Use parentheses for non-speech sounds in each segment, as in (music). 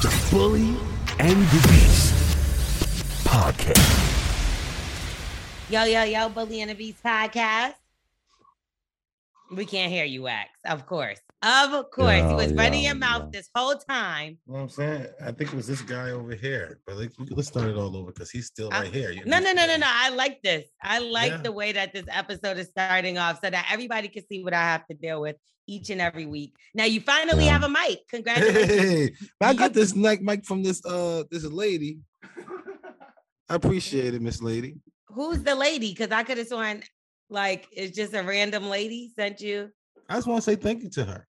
The Bully and the Beast podcast. Yo, yo, yo, Bully and the Beast podcast. We can't hear you, Wax. Of course. Of course. Yeah, you was running your mouth yeah. this whole time. You know what I'm saying? I think it was this guy over here, but like, let's start it all over because he's still I- right here. you No, no, no, no, no. I like this. I like Yeah. the way that this episode is starting off so that everybody can see what I have to deal with each and every week. Now you finally Yeah. have a mic. Congratulations. Hey, I got this mic mic from this uh this lady. I appreciate it, Miss Lady. Who's the lady? Because I could have sworn like it's just a random lady sent you. I just want to say thank you to her.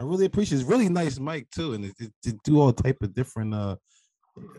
I really appreciate it. It's really nice mic too, and it, it, it do all type of different uh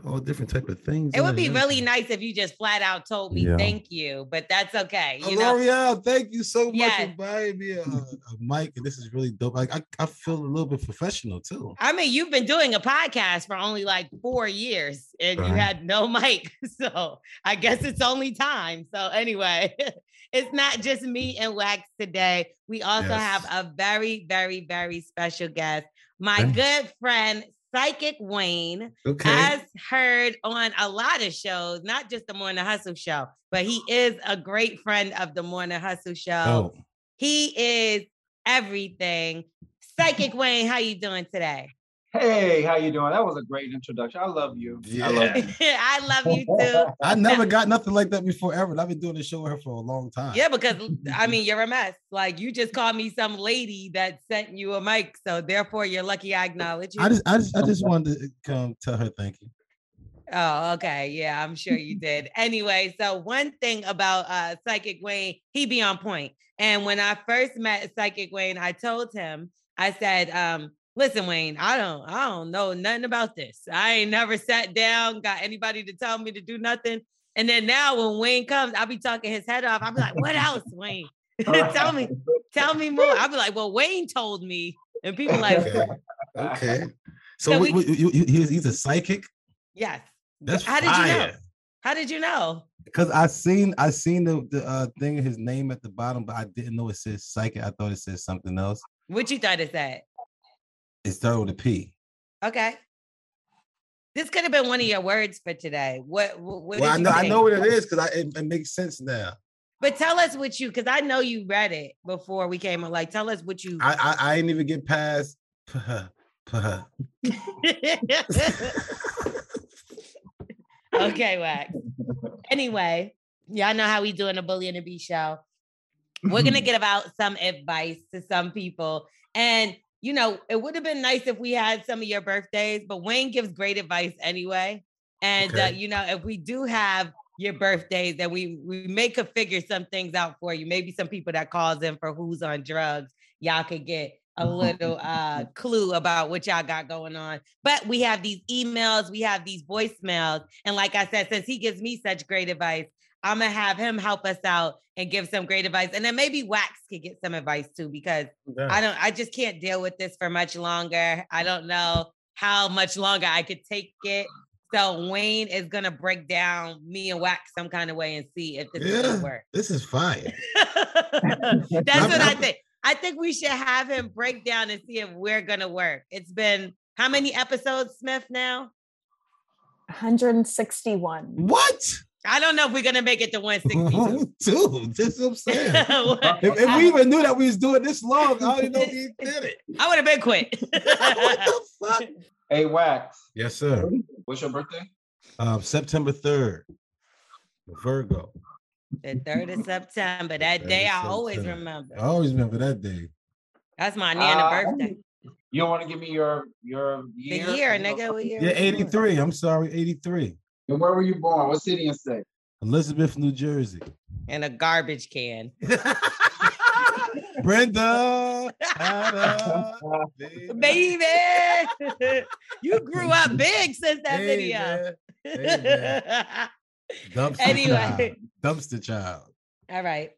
all different type of things. It would be really nice if you just flat out told me Yeah. thank you, but that's okay. You know, Lore'l, thank you so much Yes. for buying me a, a mic, and this is really dope. Like I, I feel a little bit professional too. I mean, you've been doing a podcast for only like four years and you had no (laughs) mic. So I guess it's only time. So, anyway, (laughs) it's not just me and Wax today. We also Yes. have a very, very, very special guest, my Okay. good friend, Psychic Wayne, Okay. has heard on a lot of shows, not just the Morning Hustle show, but he is a great friend of the Morning Hustle show. Dope. He is everything. Psychic Wayne, how you doing today? Hey, how you doing? That was a great introduction. I love you. I love you. (laughs) I love you too. (laughs) I never (laughs) got nothing like that before ever. I've been doing this show with her for a long time. Yeah, because I mean, you're a mess. Like you just called me some lady that sent you a mic, so therefore you're lucky I acknowledge you. I just, I just, I just wanted to come tell her thank you. oh, okay, yeah, I'm sure you did. Anyway, so one thing about uh Psychic Wayne, he be on point. And when I first met Psychic Wayne, I told him, I said, um, listen, Wayne, I don't, I don't know nothing about this. I ain't never sat down, got anybody to tell me to do nothing. And then now when Wayne comes, I'll be talking his head off. I'll be like, what else, Wayne? (laughs) (laughs) tell me, tell me more. I'll be like, well, Wayne told me. And people like, Okay. Okay. So, So wait, we- you, you, he's, he's a psychic. yes. That's How did you know? How did you know? Because I seen, I seen the, the uh, thing, his name at the bottom, but I didn't know it says psychic. I thought it said something else. What you thought it said? It started with a P. Okay. This could have been one of your words for today. What? What? what well, I know, I know what it is because it, it makes sense now. But tell us what you, because I know you read it before we came on. Like, tell us what you. I, I, I ain't even get past. puh, puh. (laughs) okay, Wax. Anyway, y'all know how we do in the Bully and the Bee show. We're gonna (laughs) give out some advice to some people, and you know, it would have been nice if we had some of your birthdays, but Wayne gives great advice anyway. And uh, you know, if we do have your birthdays, then we we may could figure some things out for you. Maybe some people that calls in for who's on drugs, y'all could get a little uh clue about what y'all got going on. But we have these emails, we have these voicemails, and like I said, since he gives me such great advice, I'm gonna have him help us out and give some great advice, and then maybe Wax could get some advice too because I don't, I just can't deal with this for much longer. I don't know how much longer I could take it. So Wayne is gonna break down me and Wax some kind of way and see if this is gonna work. This is fire. (laughs) That's what I I'm- think. I think we should have him break down and see if we're gonna work. It's been how many episodes, Smith? Now 161. What? I don't know if we're gonna make it to 162. Dude, (laughs) that's what I'm saying. (laughs) I If, if we even knew that we was doing this long, I didn't know if we did it. I would have been quit. (laughs) what the fuck? Hey, Wax. Yes, sir. What's your birthday? Um, September 3rd. Virgo. the third of September. That Third day of I always remember. I always remember that day. That's my Nana Uh, birthday. You don't want to give me your your year? The year? year, You nigga. What year Yeah, 83. I'm sorry, 83. And where were you born? What city and state? Elizabeth, New Jersey. In a garbage can. (laughs) Brenda. Ada, (laughs) baby. Baby, (laughs) you grew up big since that Hey, video. man. Hey, Dumpster Anyway. child. Dumpster child. All right.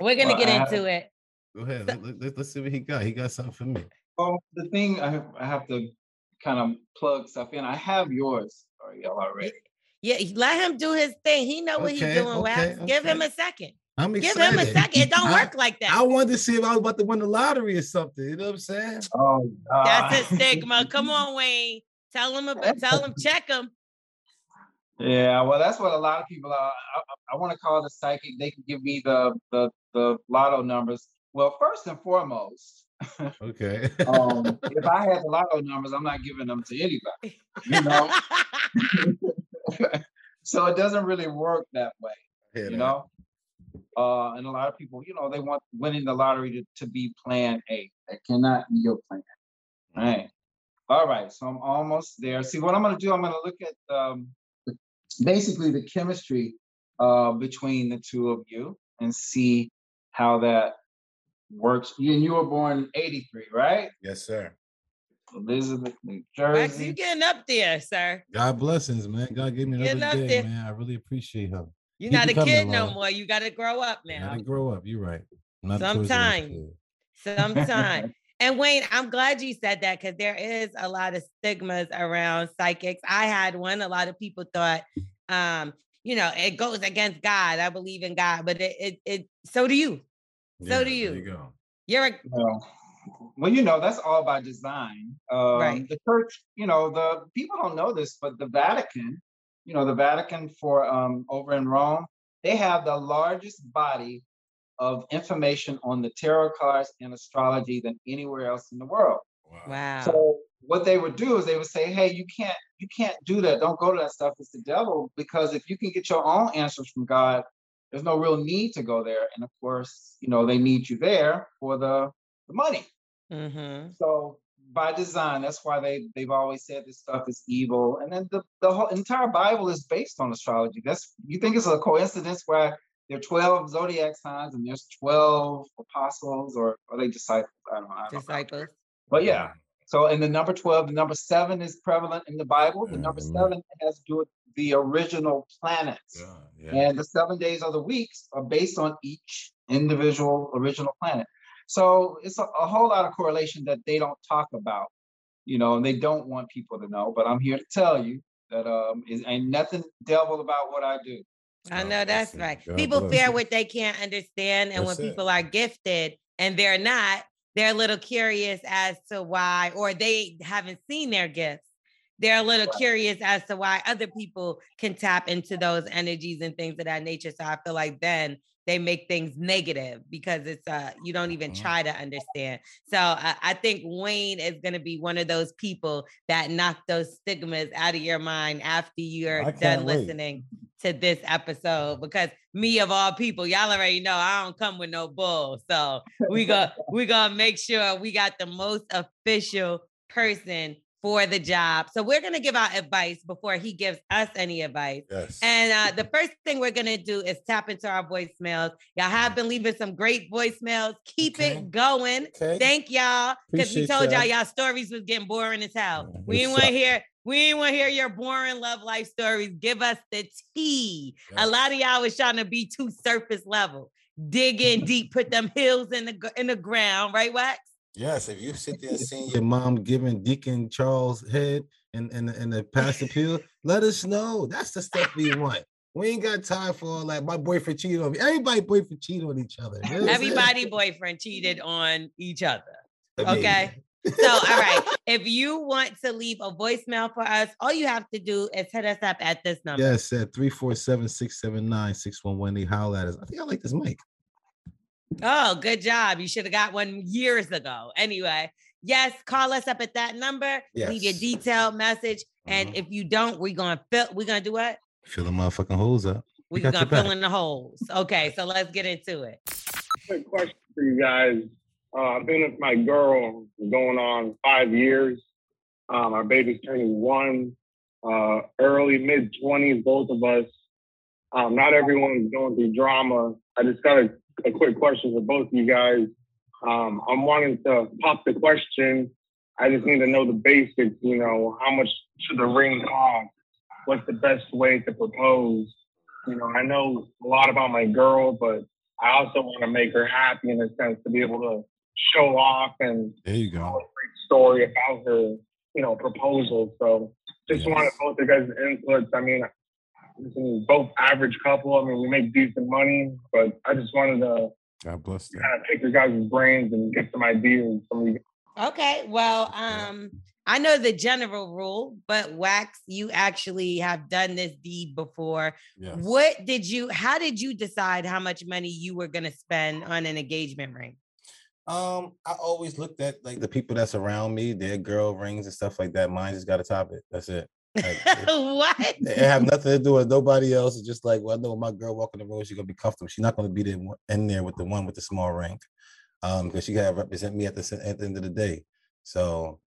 We're gonna Well, get I have- into it. Go ahead. Let, let, us see what he got. He got something for me. Well, the thing I have, I have to kind of plug stuff in. I have yours or y'all already. Yeah, let him do his thing. He know what Okay, he's doing, Wax. okay, Give him a second. I'm Give excited. him a second. It don't I- work like that. I wanted to see if I was about to win the lottery or something. You know what I'm saying? Oh, That's a (laughs) stigma. Come on, Wayne. Tell them about. Tell them check them. Yeah, well, that's what a lot of people are. I, I, I want to call the psychic. They can give me the the the lotto numbers. Well, first and foremost, Okay. (laughs) um, if I had the lotto numbers, I'm not giving them to anybody. You know, (laughs) (laughs) so it doesn't really work that way. you know. Uh, and a lot of people, you know, they want winning the lottery to, to be plan A. That cannot be your plan. All right. All right. So I'm almost there. See what I'm gonna do, I'm gonna look at um basically the chemistry uh between the two of you and see how that works. You and you were born 83, right? Yes, sir. Elizabeth, New Max, you getting up there, sir. God blessings, man. God gave me Getting another up day, there. man. I really appreciate her. You're Keep not a coming, kid no Lord. more. You got to grow up man. I now. didn't grow up. You're right. I'm not Toys R Us Sometime. Sometime. (laughs) and Wayne, I'm glad you said that because there is a lot of stigmas around psychics. I had one. A lot of people thought, um, you know, it goes against God. I believe in God, but it it, it so do you. So Yeah, do you. There you go. You're a Well, well, you know, that's all by design. Um, Right. The church, you know, the people don't know this, but the Vatican, you know, the Vatican for um, over in Rome, they have the largest body of information on the tarot cards and astrology than anywhere else in the world. wow. So what they would do is they would say, "Hey, you can't, you can't do that. Don't go to that stuff. It's the devil." Because if you can get your own answers from God, there's no real need to go there. And of course, you know they need you there for the, the money. mm-hmm. So by design, that's why they they've always said this stuff is evil. And then the, the whole entire Bible is based on astrology. That's you think it's a coincidence where there are 12 zodiac signs and there's 12 apostles or are they disciples? I don't know. I don't know. Disciples. But yeah. So in the number 12, the number seven is prevalent in the Bible. The Yeah, number amen. seven has to do with the original planets. Yeah. yeah. And the seven days of the weeks are based on each individual original planet. So it's a, a whole lot of correlation that they don't talk about, you know, and they don't want people to know. But I'm here to tell you that um, is ain't nothing devil about what I do. I know bless that's right. God People fear what they can't understand. And That's when it. people are gifted and they're not, they're a little curious as to why, or they haven't seen their gifts. They're a little curious as to why other people can tap into those energies and things of that nature. So I feel like then they make things negative because it's uh you don't even Mhm. try to understand. So I, I think Wayne is going to be one of those people that knock those stigmas out of your mind after you're done wait. listening to this episode because me of all people, y'all already know I don't come with no bull. So we go (laughs) we gonna make sure we got the most official person for the job. So we're gonna give our advice before he gives us any advice. Yes. And uh, the (laughs) first thing we're gonna do is tap into our voicemails. Y'all have been leaving some great voicemails. Keep Okay. it going. okay. Thank y'all because we told y'all y'all. stories was getting boring as hell. Yeah, we didn't want to hear. We didn't want to hear your boring love life stories. Give us the tea. Yeah. A lot of y'all was trying to be too surface level. Dig in (laughs) deep. Put them hills in the in the ground. Right, Wax? Yes, if you sit there (laughs) seeing your mom giving Deacon Charles head and and and the pastor pill, let us know. That's the stuff we want. We ain't got time for all that. My boyfriend cheated on me. Everybody boyfriend cheated on each other. You know what I'm saying? Everybody boyfriend cheated on each other. I mean, Okay. So, all right. (laughs) If you want to leave a voicemail for us, all you have to do is hit us up at this number. Yes, at 347-679-6118. Holla at us. I think I like this mic. Oh, good job. You should have got one years ago. Anyway, yes, call us up at that number. Leave your detailed message. And Mhm. if you don't, we're gonna fill we're gonna do what? Fill the motherfucking holes up. We're got gonna your back. fill in the holes. Okay, so let's get into it. quick question for you guys. Uh, I've been with my girl going on five years. Um, our baby's turning one, uh, early mid twenties, both of us. Um, not everyone's going through drama. I just got a, a quick question for both of you guys. Um, I'm wanting to pop the question. I just need to know the basics. You know, how much should the ring cost? What's the best way to propose? You know, I know a lot about my girl, but I also want to make her happy in a sense to be able to show off and There you tell a go. great story about her, you know, proposal. So just Yes. wanted both of you guys' inputs. I mean, listen, both average couple. I mean, we make decent money, but I just wanted to God bless them. kind of pick your guys' brains and get some ideas from you. Okay, well, um, I know the general rule, but Wax, you actually have done this deed before. Yes. What did you, how did you decide how much money you were going to spend on an engagement ring? Um, I always looked at like the people that's around me, their girl rings and stuff like that. Mine just got to top it. That's it. Like, (laughs) what? It, have nothing to do with nobody else. It's just like, well, I know my girl walking the road, she's gonna be comfortable. She's not gonna be there in there with the one with the small ring, um, because she gotta represent me at the at the end of the day. So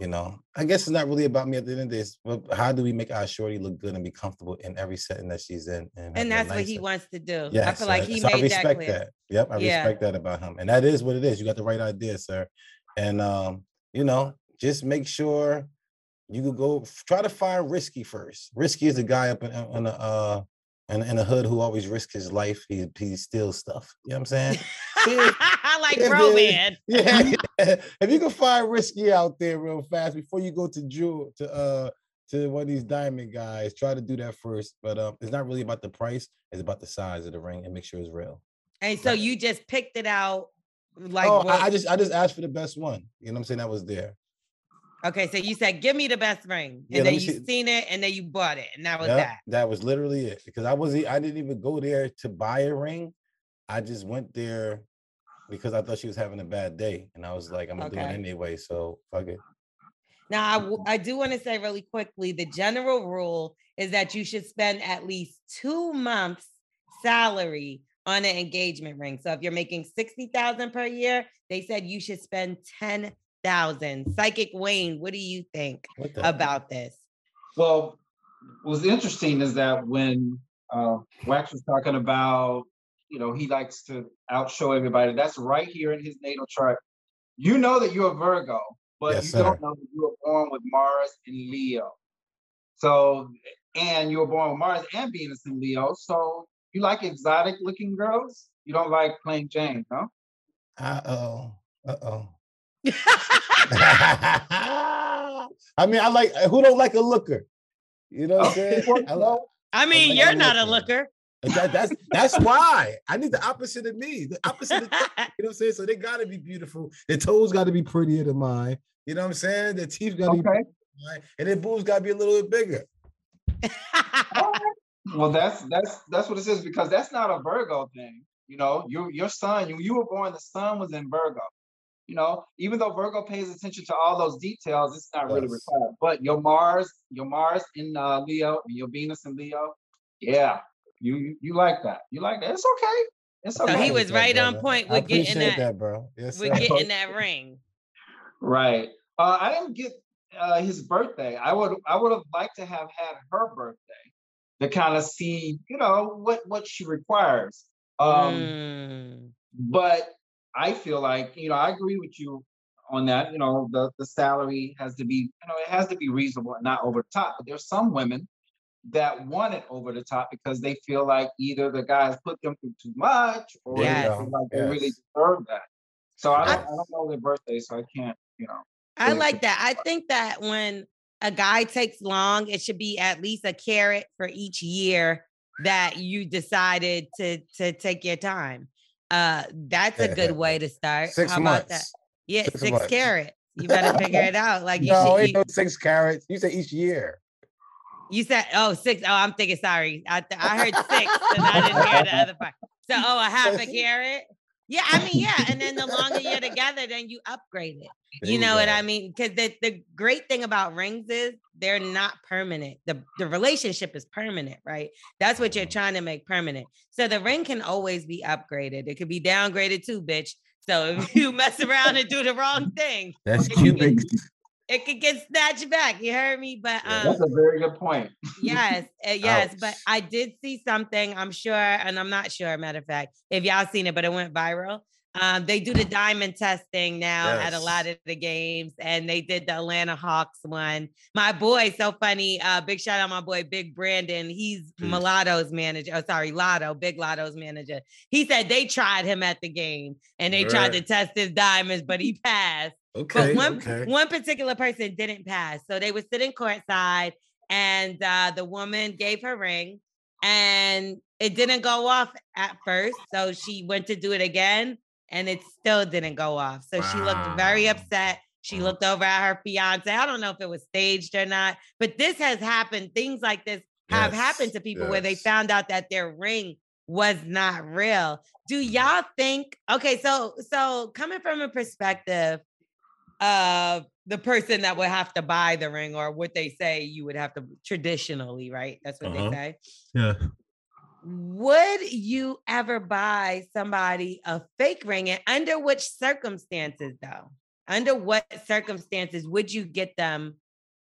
you know, I guess it's not really about me at the end of this, but how do we make our shorty look good and be comfortable in every setting that she's in? And, and that's what he wants to do. Yeah, I feel like he so made I respect that, clear. that. Yep, I yeah. respect that about him. And that is what it is. You got the right idea, sir. And um, you know, just make sure you could go try to find risky first. Risky is a guy up in, in a uh in, in a hood who always risks his life. He he steals stuff. You know what I'm saying? (laughs) I like bro man. (laughs) Yeah, (laughs) yeah, If you can find risky out there real fast before you go to jewel to uh to one of these diamond guys, try to do that first. But um, it's not really about the price; it's about the size of the ring and make sure it's real. And so you just picked it out, like oh, I, I, just I just asked for the best one. You know what I'm saying? That was there. Okay, so you said, "Give me the best ring," and yeah, then you see. seen it, and then you bought it, and that was yep, that. That was literally it. Because I was I didn't even go there to buy a ring. I just went there because I thought she was having a bad day, and I was like, "I'm gonna okay. do it anyway." So fuck it. Now, I, w- I do want to say really quickly the general rule is that you should spend at least two months' salary on an engagement ring. So if you're making 60,000 per year, they said you should spend 10 thousand. Psychic Wayne, what do you think about this? Well, what's interesting is that when uh, Wax was talking about, you know, he likes to outshow everybody. That's right here in his natal chart. You know that you're a Virgo, but yes, you sir. don't know that you were born with Mars and Leo. So, and you were born with Mars and Venus in Leo. So you like exotic looking girls? You don't like plain Jane, no? Uh oh. Uh oh. I mean, I like who don't like a looker. You know what I'm saying? (laughs) I, love, I mean, I you're not a looker. That, that's that's why I need the opposite of me. The opposite. Of, (laughs) you know what I'm saying? So they got to be beautiful. Their toes got to be prettier than mine. You know what I'm saying? Their teeth got to okay. be, and their boobs got to be a little bit bigger. (laughs) well, that's that's that's what it says because that's not a Virgo thing. You know, your your son, you, you were born, the sun was in Virgo you know, even though Virgo pays attention to all those details, it's not yes. really required. But your Mars, your Mars in uh, Leo, your Venus in Leo, yeah, you, you you like that. You like that. It's okay. It's okay. So he was right on point with getting that, that, bro. Yes, with getting (laughs) that ring. Right. Uh, I didn't get uh, his birthday. I would I would have liked to have had her birthday to kind of see, you know, what what she requires. Um, mm. But I feel like, you know, I agree with you on that. You know, the, the salary has to be, you know, it has to be reasonable and not over the top. But there's some women that want it over the top because they feel like either the guys put them through too much or yes. they feel like yes. they really deserve that. So I don't, I, I don't know their birthday, so I can't, you know. I like that. I think that when a guy takes long, it should be at least a carat for each year that you decided to to take your time. Uh, that's a good way to start. Six How months. about that? Yeah, six, six carats. You better figure it out. Like you no, ain't no six carats. You say each year. You said oh six. Oh, I'm thinking. Sorry, I th- I heard six, and I didn't hear the other part. So oh, a half a (laughs) carat. Yeah, I mean, yeah. And then the longer you're together, then you upgrade it. There you know what I mean? Because the, the great thing about rings is they're not permanent. The, the relationship is permanent, right? That's what you're mm-hmm. trying to make permanent. So the ring can always be upgraded. It could be downgraded too, bitch. So if (laughs) you mess around and do the wrong thing, that's cubic it could get snatched back. You heard me? But um, that's a very good point. yes, (laughs) uh, yes. But I did see something. I'm sure, and I'm not sure. Matter of fact, if y'all seen it, but it went viral. Um, they do the diamond testing now yes. at a lot of the games, and they did the Atlanta Hawks one. My boy, so funny. Uh, big shout out my boy, Big Brandon. He's Jeez. Mulatto's manager. Oh, sorry, Latto, Big Latto's manager. He said they tried him at the game and they right. tried to test his diamonds, but he passed. Okay. But one okay. one particular person didn't pass. So they were sitting courtside and uh, the woman gave her ring and it didn't go off at first. So she went to do it again and it still didn't go off. So wow. she looked very upset. She mm. looked over at her fiance. I don't know if it was staged or not, but this has happened. Things like this have yes, happened to people yes. where they found out that their ring was not real. Do y'all think okay, so so coming from a perspective of the person that would have to buy the ring or what they say you would have to traditionally, right? That's what uh-huh. they say. Yeah. Would you ever buy somebody a fake ring and under which circumstances though? Under what circumstances would you get them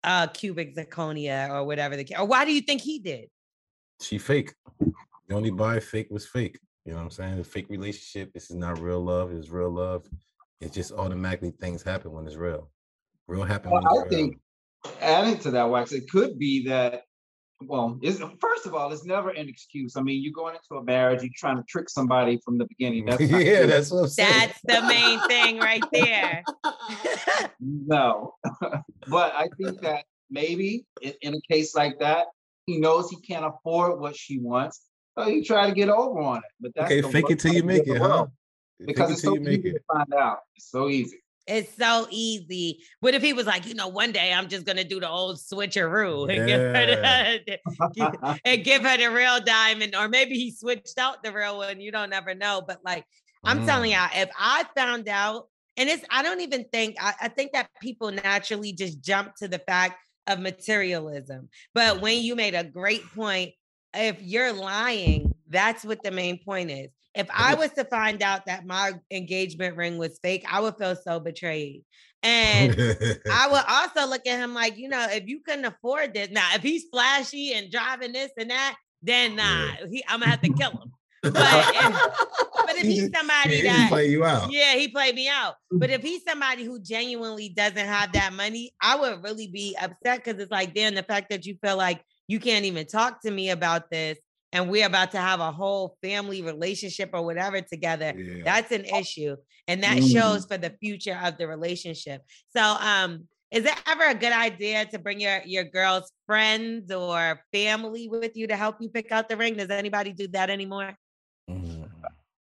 uh cubic zirconia or whatever the or why do you think he did? She fake. The only buy fake was fake. You know what I'm saying? The fake relationship. This is not real love. It's real love. It's just automatically things happen when it's real. Real happen. Well, I real. think adding to that, wax, it could be that. Well, is first of all, it's never an excuse. I mean, you're going into a marriage, you're trying to trick somebody from the beginning. That's (laughs) yeah, good. that's what I'm saying. That's the main thing right there. (laughs) no, (laughs) but I think that maybe in, in a case like that, he knows he can't afford what she wants, so he try to get over on it. But that's okay, fake it till you make it, huh? Because it's so easy to find out. It's so easy. It's so easy. What if he was like, you know, one day I'm just gonna do the old switcheroo and, yeah. give, her the, (laughs) and give her the real diamond, or maybe he switched out the real one. You don't ever know. But like, I'm mm. telling y'all, if I found out, and it's, I don't even think, I, I think that people naturally just jump to the fact of materialism. But when you made a great point, if you're lying, that's what the main point is. If I was to find out that my engagement ring was fake, I would feel so betrayed. And I would (laughs) also look at him like, you know, if you couldn't afford this, now if he's flashy and driving this and that, then nah, he, I'm gonna have to kill him. But (laughs) if, but if he's somebody that he play you out, yeah, he played me out. But if he's somebody who genuinely doesn't have that money, I would really be upset because it's like, damn, the fact that you feel like you can't even talk to me about this and we're about to have a whole family relationship or whatever together yeah. that's an issue and that mm. shows for the future of the relationship so um is it ever a good idea to bring your your girl's friends or family with you to help you pick out the ring does anybody do that anymore mm.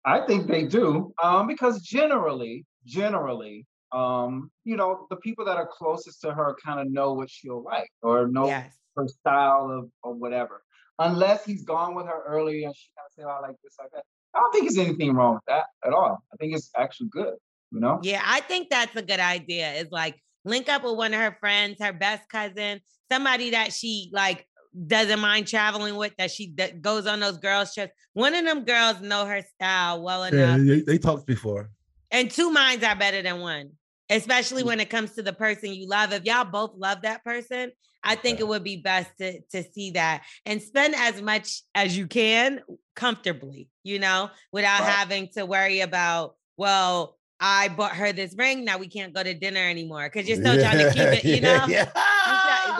i think they do um because generally generally um you know the people that are closest to her kind of know what she'll like or know yes her style of or whatever. Unless he's gone with her earlier and she kind of say, oh, I like this, like that. I don't think there's anything wrong with that at all. I think it's actually good, you know? Yeah, I think that's a good idea. Is like link up with one of her friends, her best cousin, somebody that she like doesn't mind traveling with, that she that goes on those girls trips. One of them girls know her style well enough. Yeah, they, they talked before. And two minds are better than one especially mm. when it comes to the person you love. If y'all both love that person, I think it would be best to to see that and spend as much as you can comfortably, you know, without right. having to worry about, well, I bought her this ring. Now we can't go to dinner anymore because you're still trying to keep it, you know? (laughs) Yeah.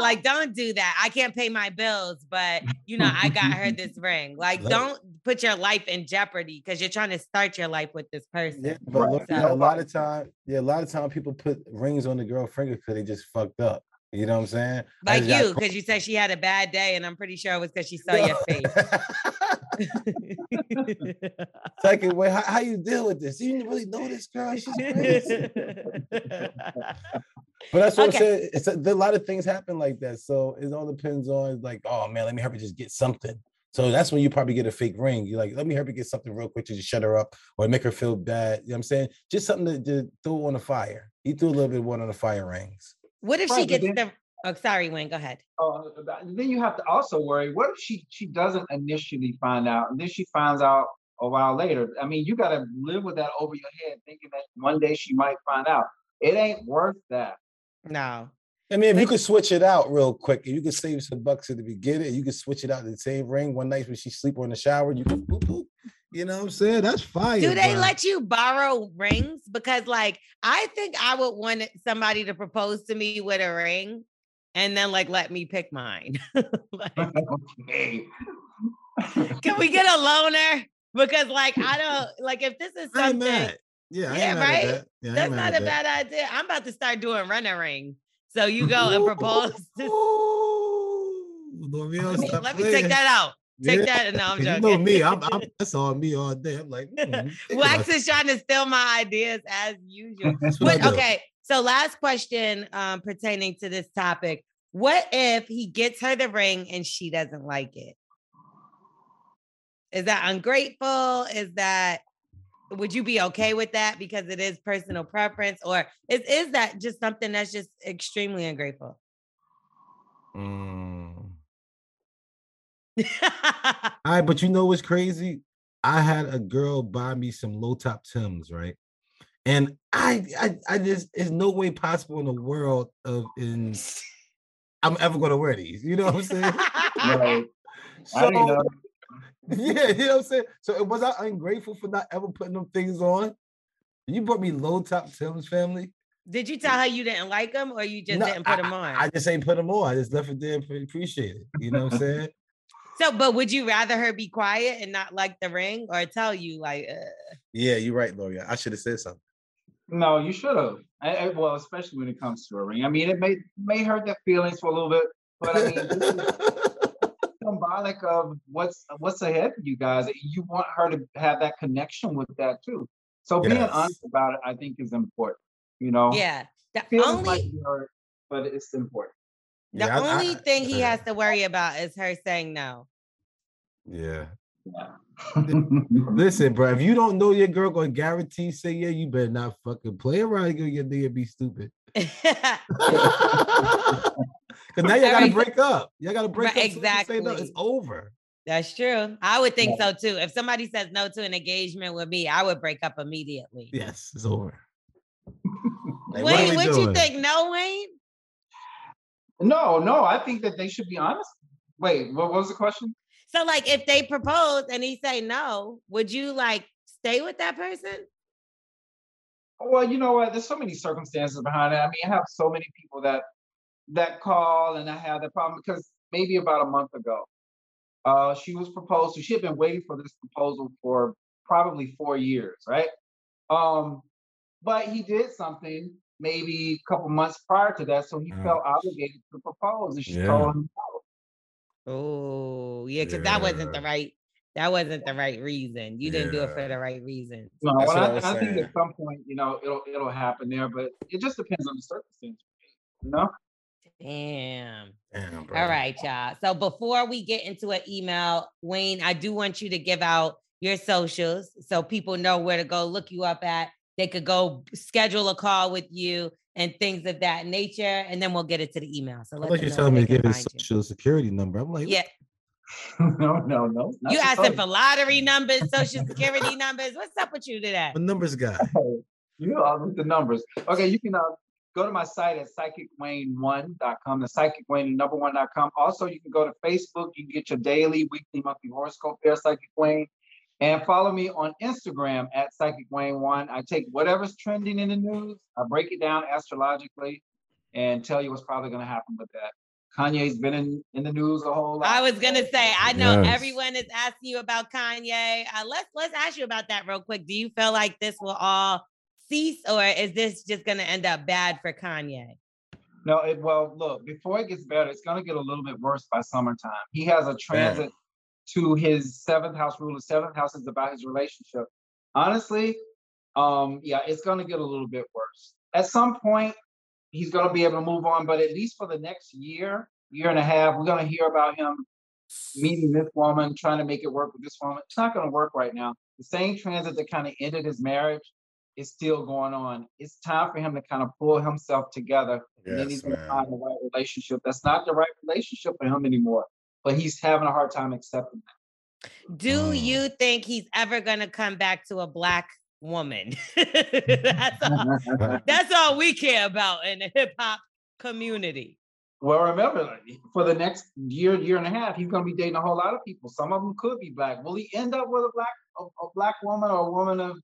Like, don't do that. I can't pay my bills, but you know, I got her this (laughs) ring. Like, don't put your life in jeopardy because you're trying to start your life with this person. Yeah, but look, so, a lot of time, yeah, a lot of time people put rings on the girl finger because they just fucked up. You know what I'm saying? Like you, because you said she had a bad day, and I'm pretty sure it was because she saw your face. (laughs) Second way, how, how, you deal with this? You didn't really know this girl. She's crazy. (laughs) but that's what okay. I'm saying. It's a, a, lot of things happen like that. So it all depends on like, oh man, let me help her just get something. So that's when you probably get a fake ring. You're like, let me help you get something real quick to just shut her up or make her feel bad. You know what I'm saying? Just something to, to throw on the fire. He threw a little bit of one on the fire rings. What if right, she gets then, the Oh, sorry, Wayne. Go ahead. Oh, uh, then you have to also worry. What if she she doesn't initially find out, and then she finds out a while later? I mean, you got to live with that over your head, thinking that one day she might find out. It ain't worth that. No. I mean, if you could switch it out real quick, if you could save some bucks at the beginning, you could switch it out to the same ring one night when she sleep in the shower, you can boop, boop, you know what I'm saying? That's fire. Do they bro. let you borrow rings? Because like I think I would want somebody to propose to me with a ring and then like let me pick mine. (laughs) like, (laughs) okay. (laughs) can we get a loaner? Because like I don't like if this is something. Yeah, yeah, right. That. Yeah, That's not a bad idea. I'm about to start doing running ring. So you go and propose. To... let me, let me take that out. Take yeah. that. No, I'm joking. You know me. I'm, I'm, that's on me all day. I'm like, mm, Wax is trying to steal my ideas as usual. But, okay. So, last question um, pertaining to this topic: What if he gets her the ring and she doesn't like it? Is that ungrateful? Is that would you be okay with that because it is personal preference, or is is that just something that's just extremely ungrateful? Mm. (laughs) All right, but you know what's crazy? I had a girl buy me some low top Tims, right? And I, I, I just, there's no way possible in the world of in (laughs) I'm ever gonna wear these. You know what I'm saying? right. (laughs) So, yeah, you know what I'm saying. So was I ungrateful for not ever putting them things on? You brought me low top Tims, family. Did you tell her you didn't like them, or you just no, didn't put them on? I, I just ain't put them on. I just left it there. Appreciate it. You know what I'm saying? So, but would you rather her be quiet and not like the ring, or tell you like? Uh... Yeah, you're right, Lori. I should have said something. No, you should have. I, I, well, especially when it comes to a ring. I mean, it may may hurt their feelings for a little bit, but I mean, (laughs) symbolic of what's what's ahead for you guys. You want her to have that connection with that too. So yes. being honest about it, I think, is important. You know. Yeah. The only. Hurt, but it's important. The yeah, only I, thing he has to worry about is her saying no. Yeah. Yeah. (laughs) Listen, bro, if you don't know your girl gonna guarantee say yeah, you better not fucking play around and your nigga be stupid. (laughs) Cause now you gotta break up. You gotta break right, up. Exactly. No, it's over. That's true. I would think yeah. so too. If somebody says no to an engagement with me, I would break up immediately. Yes, it's over. (laughs) like, Wayne, what, what you think? No, Wayne? No, no. I think that they should be honest. Wait, what was the question? So, like, if they propose and he say no, would you like stay with that person? Well, you know what? There's so many circumstances behind it. I mean, I have so many people that that call, and I have the problem because maybe about a month ago, uh, she was proposed to. She had been waiting for this proposal for probably four years, right? Um, but he did something maybe a couple months prior to that, so he mm. felt obligated to propose, and she yeah. told him Oh, yeah, because yeah. that wasn't the right that wasn't the right reason. You didn't yeah. do it for the right reason. No, well, I, I, I think at some point, you know, it'll it'll happen there, but it just depends on the circumstance, you know. Damn. Damn All right, y'all. So before we get into an email, Wayne, I do want you to give out your socials so people know where to go look you up at. They could go schedule a call with you and things of that nature. And then we'll get it to the email. So let you're telling me to give his social security number. I'm like, yeah. (laughs) no, no, no. You asking for lottery numbers, social (laughs) security numbers. What's up with you today? A numbers guy. you are with the numbers. Okay, you can uh, go to my site at psychicwayne1.com, the psychicwayne number one.com. Also, you can go to Facebook. You can get your daily, weekly, monthly horoscope there, Psychic Wayne. And follow me on Instagram at Psychic Wayne One. I take whatever's trending in the news, I break it down astrologically, and tell you what's probably going to happen with that. Kanye's been in, in the news a whole lot. I was gonna say, I know yes. everyone is asking you about Kanye. Uh, let's let's ask you about that real quick. Do you feel like this will all cease, or is this just gonna end up bad for Kanye? No, it well, look, before it gets better, it's gonna get a little bit worse by summertime. He has a transit to his seventh house ruler. Seventh house is about his relationship. Honestly, um, yeah, it's gonna get a little bit worse. At some point, he's gonna be able to move on, but at least for the next year, year and a half, we're gonna hear about him meeting this woman, trying to make it work with this woman. It's not gonna work right now. The same transit that kind of ended his marriage is still going on. It's time for him to kind of pull himself together. Yes, and then he's gonna find the right relationship. That's not the right relationship for him anymore but he's having a hard time accepting that. Do mm. you think he's ever going to come back to a black woman? (laughs) that's, all, (laughs) that's all we care about in the hip hop community. Well, remember, for the next year, year and a half, he's going to be dating a whole lot of people. Some of them could be black. Will he end up with a black, a, a black woman or a woman of?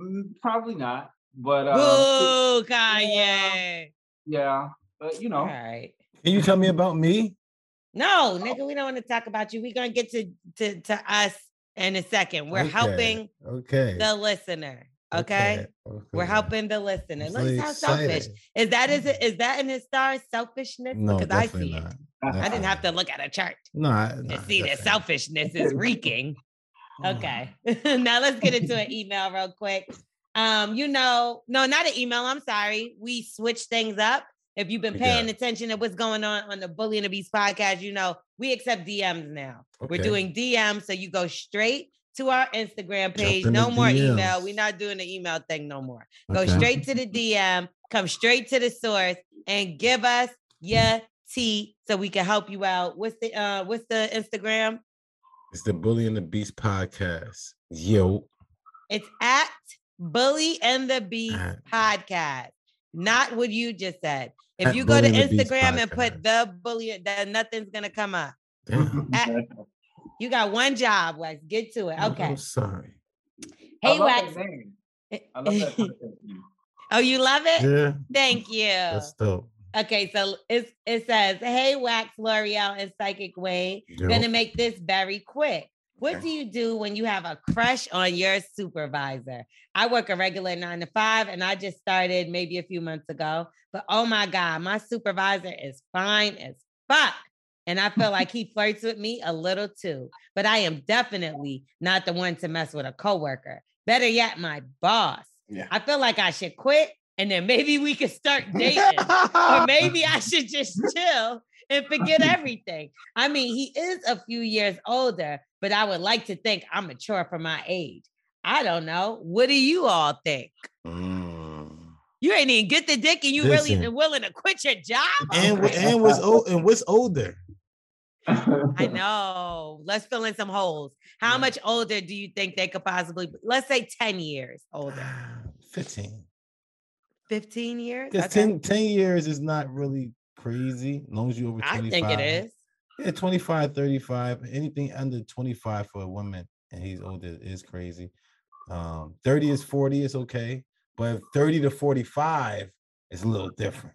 Mm, probably not. But uh, Ooh, Kanye. Yeah, yeah, but you know. All right. Can you tell me about me? No, nigga, we don't want to talk about you. We're gonna get to to, to us in a second. We're okay. helping okay the listener. Okay? okay. We're helping the listener. Look how selfish. Is that is it is that in his stars selfishness? No, because I see not. it. Definitely. I didn't have to look at a chart. No, I, no to see that selfishness is reeking. Okay. (laughs) now let's get into an email real quick. Um, you know, no, not an email. I'm sorry. We switched things up. If you've been paying attention to what's going on on the Bully and the Beast podcast, you know we accept DMs now. Okay. We're doing DMs, so you go straight to our Instagram page. No more DMs. email. We're not doing the email thing no more. Okay. Go straight to the DM, come straight to the source, and give us your tea so we can help you out. What's the uh what's the Instagram? It's the Bully and the Beast podcast. Yo. It's at Bully and the Beast podcast. Not what you just said. If you go to Instagram and put the bully, then nothing's gonna come up. At, you got one job, Wax. Get to it. Okay. I'm sorry. Hey, Wax. I love that. Eh, eh. (laughs) oh, you love it? Yeah. Thank you. That's dope. Okay, so it it says, "Hey, Wax, Lore'l, and Psychic Wayne, yep. gonna make this very quick. What do you do when you have a crush on your supervisor? I work a regular nine to five, and I just started maybe a few months ago. But oh my God, my supervisor is fine as fuck. And I feel like (laughs) he flirts with me a little too. But I am definitely not the one to mess with a coworker. Better yet, my boss. Yeah. I feel like I should quit and then maybe we could start (laughs) dating. or maybe I should just chill and forget everything. I mean, he is a few years older, but I would like to think I'm mature for my age. I don't know. What do you all think? Mm. You ain't even get the dick, and you Listen. really willing to quit your job? And and was old and what's older? I know. Let's fill in some holes. How yeah. much older do you think they could possibly? Be? Let's say ten years older. (sighs) Fifteen. 15 years? Because okay. 10, 10 years is not really crazy, as long as you're over 25. I think it is. Yeah, 25, 35, anything under 25 for a woman and he's older is crazy. Um, 30 is 40 is okay, but 30 to 45 is a little different.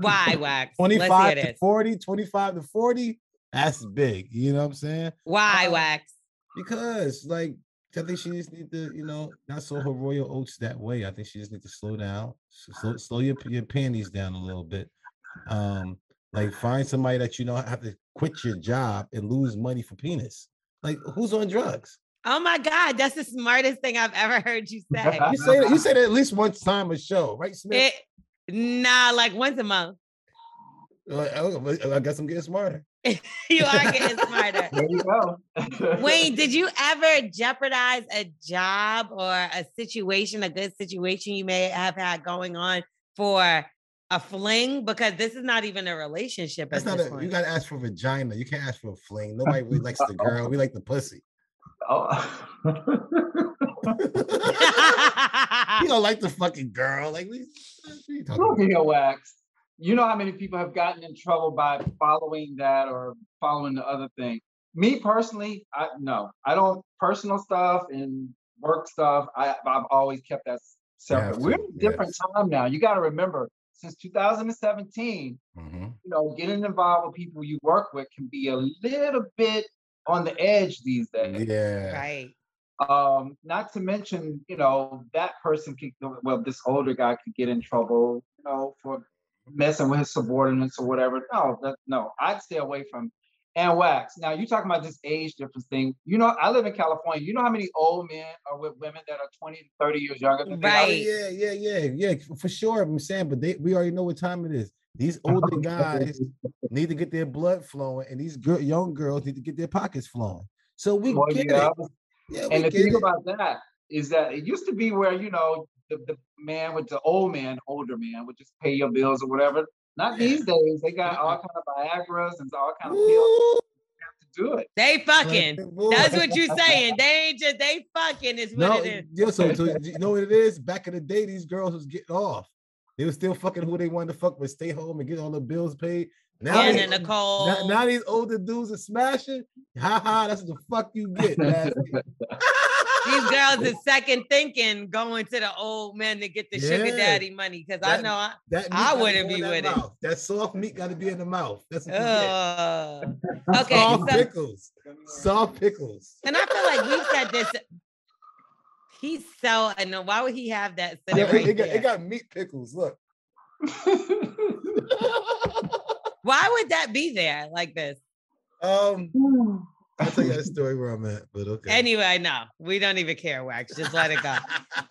Why, (laughs) Wax? 25 to 40, 25 to 40, that's big. You know what I'm saying? Why, uh, Wax? Because like I think she just need to, you know, not so her royal oats that way. I think she just need to slow down, slow, slow your your panties down a little bit. Um, like find somebody that you know have to quit your job and lose money for penis. Like who's on drugs? Oh my God, that's the smartest thing I've ever heard you say. you say that, you say that at least once time a show, right, Smith? It, nah, like once a month. I guess I'm getting smarter. (laughs) you are getting smarter. (laughs) There you go. Wayne, (laughs) did you ever jeopardize a job or a situation, a good situation you may have had going on for a fling? Because this is not even a relationship. That's not a, point. you gotta ask for vagina. You can't ask for a fling. Nobody really likes the girl. We like the pussy. Oh. you don't like the fucking girl. Like we, Look at your wax you know how many people have gotten in trouble by following that or following the other thing. Me personally, I no, I don't personal stuff and work stuff. I, I've always kept that separate. We're in a different yes. time now. You got to remember, since 2017, mm-hmm. you know, getting involved with people you work with can be a little bit on the edge these days. Yeah. Right. Um, not to mention, you know, that person could well, this older guy could get in trouble, you know, for messing with his subordinates or whatever. No, that, no, I'd stay away from and wax. Now you talking about this age difference thing. You know, I live in California. You know how many old men are with women that are 20 to 30 years younger than right. Yeah, yeah, yeah, yeah, for sure. I'm saying, but they we already know what time it is. These older guys need to get their blood flowing, and these girl, young girls need to get their pockets flowing. So we well, get yeah. it. Yeah, and the thing it. about that is that it used to be where you know the, the man with the old man, older man, would just pay your bills or whatever. Not these days. They got all kind of Viagra's and all kind of pills. To do it. They fucking. That's what you're saying. They ain't just they fucking is what no, it is. Yeah, so, so you know what it is? Back in the day, these girls was getting off. They were still fucking who they wanted to fuck, but stay home and get all the bills paid. Now, yeah, they, Nicole. Now, now, these older dudes are smashing. Ha ha, that's what the fuck you get, man. (laughs) these girls is second thinking going to the old men to get the yeah. sugar daddy money because I know I, that I wouldn't be with mouth. it. That soft meat got to be in the mouth. That's what uh, (laughs) okay. Soft so, pickles, soft pickles. And I feel like we said this. He's so I know why would he have that? Yeah, right it, got, it got meat pickles. Look. why would (laughs) that be there like this? Um, I'll tell you that story where I'm at, but (laughs) okay. Anyway, no, we don't even care, Wax. Just let it go.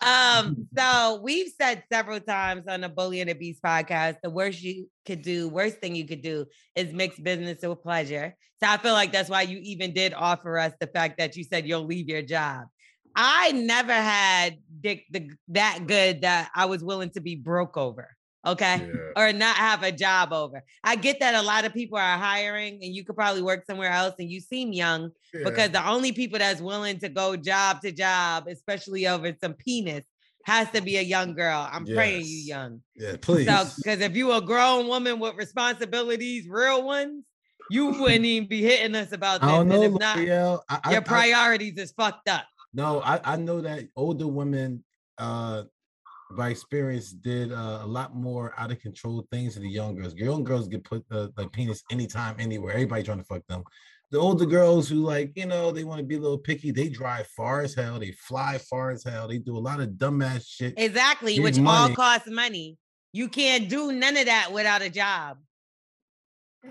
(laughs) um, so we've said several times on the Bully and the Beast podcast, the worst you could do, worst thing you could do is mix business with pleasure. So I feel like that's why you even did offer us the fact that you said you'll leave your job. I never had dick the, that good that I was willing to be broke over okay yeah. or not have a job over i get that a lot of people are hiring and you could probably work somewhere else and you seem young yeah. because the only people that's willing to go job to job especially over some penis has to be a young girl i'm yes. praying you young yeah please so because if you a grown woman with responsibilities real ones you wouldn't (laughs) even be hitting us about this. I don't know, if not, I, your priorities I, is fucked up. No, I, I know that older women uh by experience did uh, a lot more out of control things to the young girls. Young girls get put the, like penis anytime, anywhere. Everybody trying to fuck them. The older girls who like, you know, they want to be a little picky, they drive far as hell, they fly far as hell, they do a lot of dumbass shit. Exactly, which money. all costs money. You can't do none of that without a job.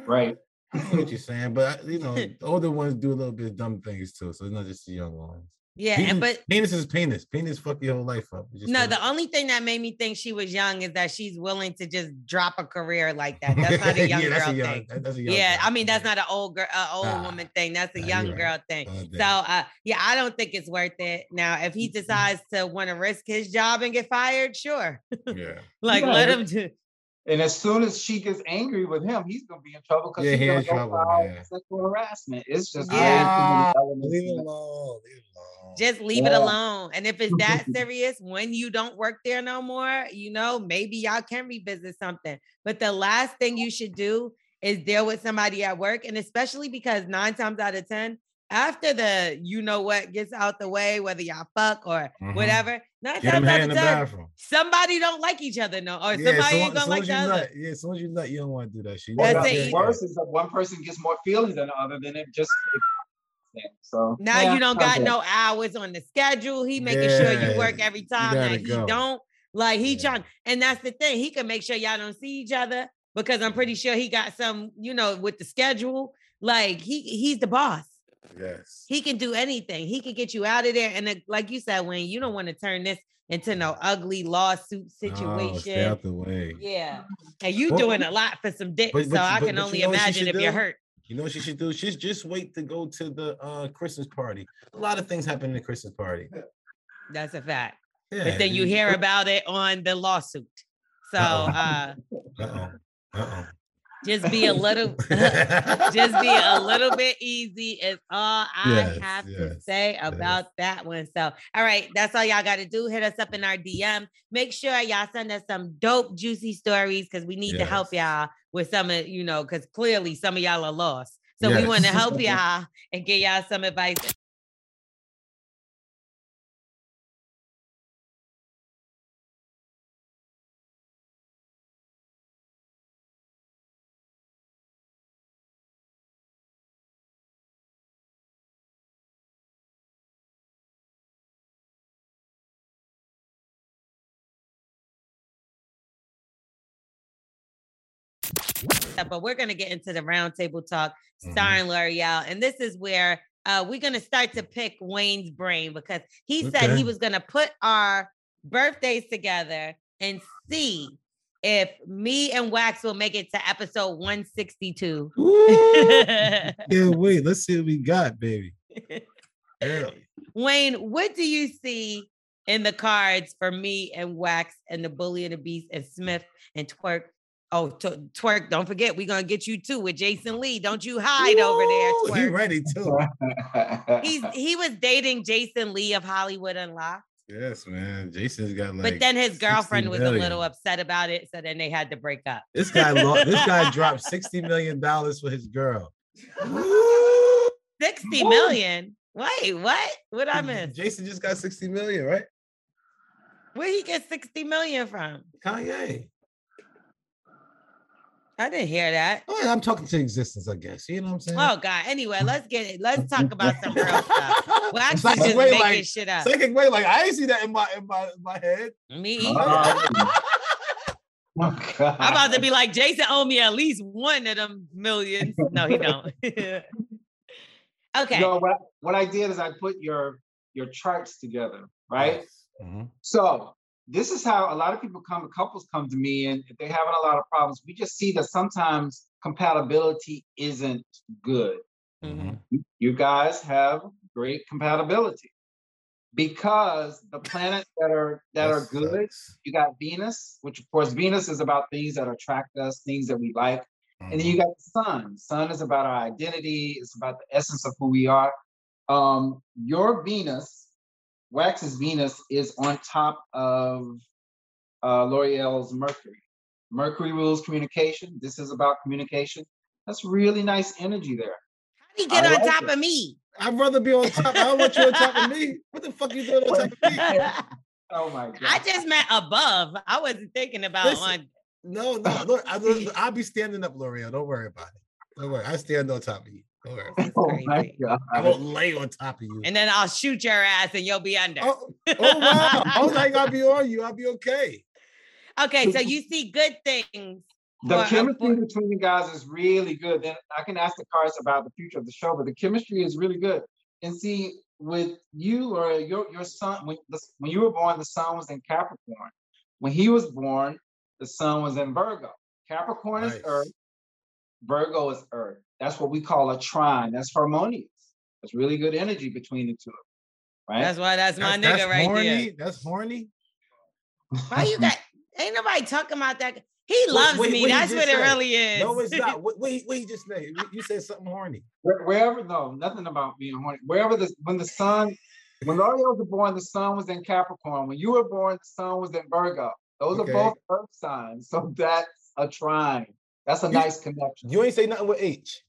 Right. I know what you're saying, but you (laughs) know, the older ones do a little bit of dumb things too. So it's not just the young ones. Yeah, penis, but penis is penis. Penis fuck your whole life up. No, the only thing that made me think she was young is that she's willing to just drop a career like that. That's not a (laughs) young yeah, girl a young, thing. That, yeah, girl. I mean that's not an old girl, uh, old nah, woman thing. That's a nah, young girl right. thing. Oh, so uh, yeah, I don't think it's worth it. Now, if he decides to want to risk his job and get fired, sure. Yeah, (laughs) like yeah, let him do. And as soon as she gets angry with him, he's gonna be in trouble because yeah, he's gonna go trouble, sexual harassment. It's just yeah. Leave. Leave it alone. Just leave yeah. it alone. And if it's that (laughs) serious, when you don't work there no more, you know, maybe y'all can revisit something. But the last thing you should do is deal with somebody at work, and especially because nine times out of ten, after the you know what gets out the way, whether y'all fuck or mm-hmm. whatever, nine Get times out of ten, somebody don't like each other, no, or yeah, somebody so, ain't gonna like the other. Nut, yeah, as soon as you nut, you don't want to do that shit. Well, That's it. Worse is that one person gets more feelings than the other, than it just. So now yeah, you don't got no hours on the schedule. He making yeah, sure you work every time that he go. don't. Like he yeah. trying, and that's the thing. He can make sure y'all don't see each other because I'm pretty sure he got some, you know, with the schedule. Like he he's the boss. Yes. He can do anything. He can get you out of there. And like you said, Wayne, you don't want to turn this into no ugly lawsuit situation. stay out the way. Yeah. And you well, doing a lot for some dick. But, but, so I can only you know imagine if do? you're hurt. You know what she should do? She's just wait to go to the uh Christmas party. A lot of things happen in the Christmas party. That's a fact. Yeah. But then you hear about it on the lawsuit. So uh uh-oh. uh-oh. Just be a little, (laughs) (laughs) just be a little bit easy is all I yes, have yes, to say about yes. that one. So, all right, that's all y'all got to do. Hit us up in our DM. Make sure y'all send us some dope, juicy stories because we need to help y'all with some of, you know, because clearly some of y'all are lost. So we want to help (laughs) y'all and give y'all some advice but we're going to get into the roundtable talk mm-hmm. starring mm-hmm. Lore'l. And this is where uh, we're going to start to pick Wayne's brain because he okay. said he was going to put our birthdays together and see if me and Wax will make it to episode 162. (laughs) yeah, wait, let's see what we got, baby. Wayne, what do you see in the cards for me and Wax and the Bully and the Beast and Smith and Twerk Oh, t- twerk! Don't forget, we're gonna get you too with Jason Lee. Don't you hide Ooh, over there. (laughs) Twerk. He ready too. He's he was dating Jason Lee of Hollywood Unlocked. Yes, man. Jason's got like. But then his girlfriend was a little upset about it, so then they had to break up. This guy, this guy (laughs) dropped sixty million dollars for his girl. Sixty million. Wait, what? What I miss? Jason just got sixty million, right? Where he get sixty million from? Kanye. I didn't hear that. Oh, I'm talking to existence, I guess. You know what I'm saying? Oh God. Anyway, let's get it. Let's talk (laughs) about some real stuff. Well, actually just making like, shit up. Second way, like I ain't see that in my in my in my head. Me either. (laughs) Oh, I'm about to be like Jason owe me at least one of them millions. No, he don't. (laughs) Okay. You know, what, what I did is I put your your charts together, right? Mhm. So this is how a lot of people come, couples come to me, and if they're having a lot of problems, we just see that sometimes compatibility isn't good. Mhm. You- guys have great compatibility because the planets that are that are good. sucks. You got Venus, which of course Venus is about things that attract us, things that we like. And then you got the sun. Sun is about our identity, it's about the essence of who we are. Um, your Venus, Wax's Venus, is on top of uh, Lore'l's Mercury. Mercury rules communication. This is about communication. That's really nice energy there. How do you get I on like top it. of me? I'd rather be on top. I don't want you on top of me. What the fuck are you doing on top of me? (laughs) Oh my god! I just meant above. I wasn't thinking about Listen, on. No, no, no. I, (laughs) I'll be standing up, Lore'l. Don't worry about it. Don't worry. I stand on top of you. Don't oh my god! I won't lay on top of you. And then I'll shoot your ass and you'll be under. Oh, oh wow. I was like, I'll be on you. I'll be okay. Okay, so you see good things. The for- chemistry for- between you guys is really good. Then I can ask the cards about the future of the show, but the chemistry is really good. And see, with you or your your son, when the, when you were born, the sun was in Capricorn. When he was born, the sun was in Virgo. Capricorn is Earth, Virgo is Earth. That's what we call a trine. That's harmonious. That's really good energy between the two. Right? That's why that's my That's, nigga that's right horny. there. That's horny. Why you got? Ain't nobody talking about that. He loves wait, me. what That's just what it really is. No, it's not. (laughs) What, what, he- what he just said? You said something horny. Where- wherever though, nothing about being horny wherever the when the sun when Lore'l was born the sun was in capricorn when you were born the sun was in virgo those Okay. are both earth signs so that's a trine that's a You- nice connection You ain't say nothing with H.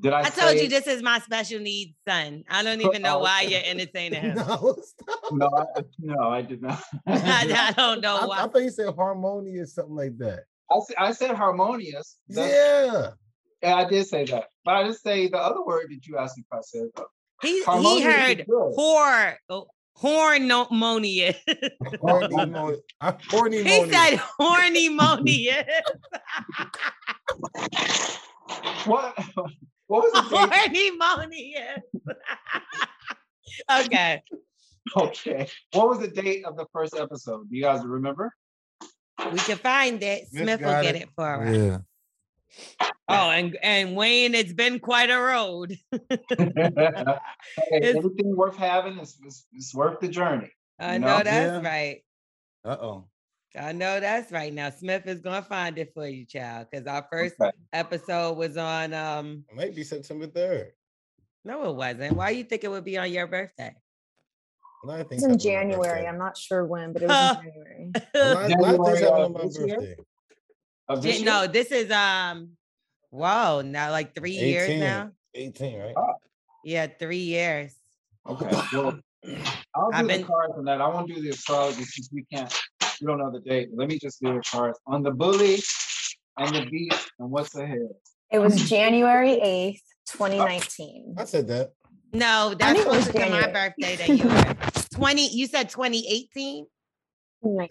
did i, I told say- you this is my special needs son. I don't even know why you're entertaining (laughs) him. No, stop. no I, no I did not (laughs) I, I (laughs) don't know I, why. I thought you said harmonious, something like that. I, I said harmonious That's- Yeah. yeah i did say that but i didn't say the other word that you asked me if i said though. he he Harmonious is heard good. whore oh, hornomonious. Horny mo- uh, horny he monious. said hornymonious. what what was the (laughs) date? hornymonious. (laughs) okay. okay what was the date of the first episode do you guys remember We can find it. Smith Smith will get it. it for us. Yeah. Oh, and and Wayne, it's been quite a road. (laughs) Hey, Everything worth having is, is, is worth the journey. I You know know? that's Yeah. right. Uh oh. I know that's right. Now Smith is gonna find it for you, child, because our first Okay. episode was on. Um, It might be September third. no, it wasn't. Why do you think it would be on your birthday? It's in January. I'm not sure when, but it was in (laughs) January. A a lot of January happen of on my this year? birthday. Of this year? no, this is um, whoa, now like three years now. 18, right? Oh. Yeah, three years. Okay. Well, (clears throat) I'll I've do been- the cards on that. I won't do the astrology since we can't. We don't know the date. Let me just do the cards on the bully and the beast and what's ahead. It was January 8th, 2019. I said that. No, I that's knew it was closer to my January. birthday than yours. Twenty. You said twenty eighteen. Oh,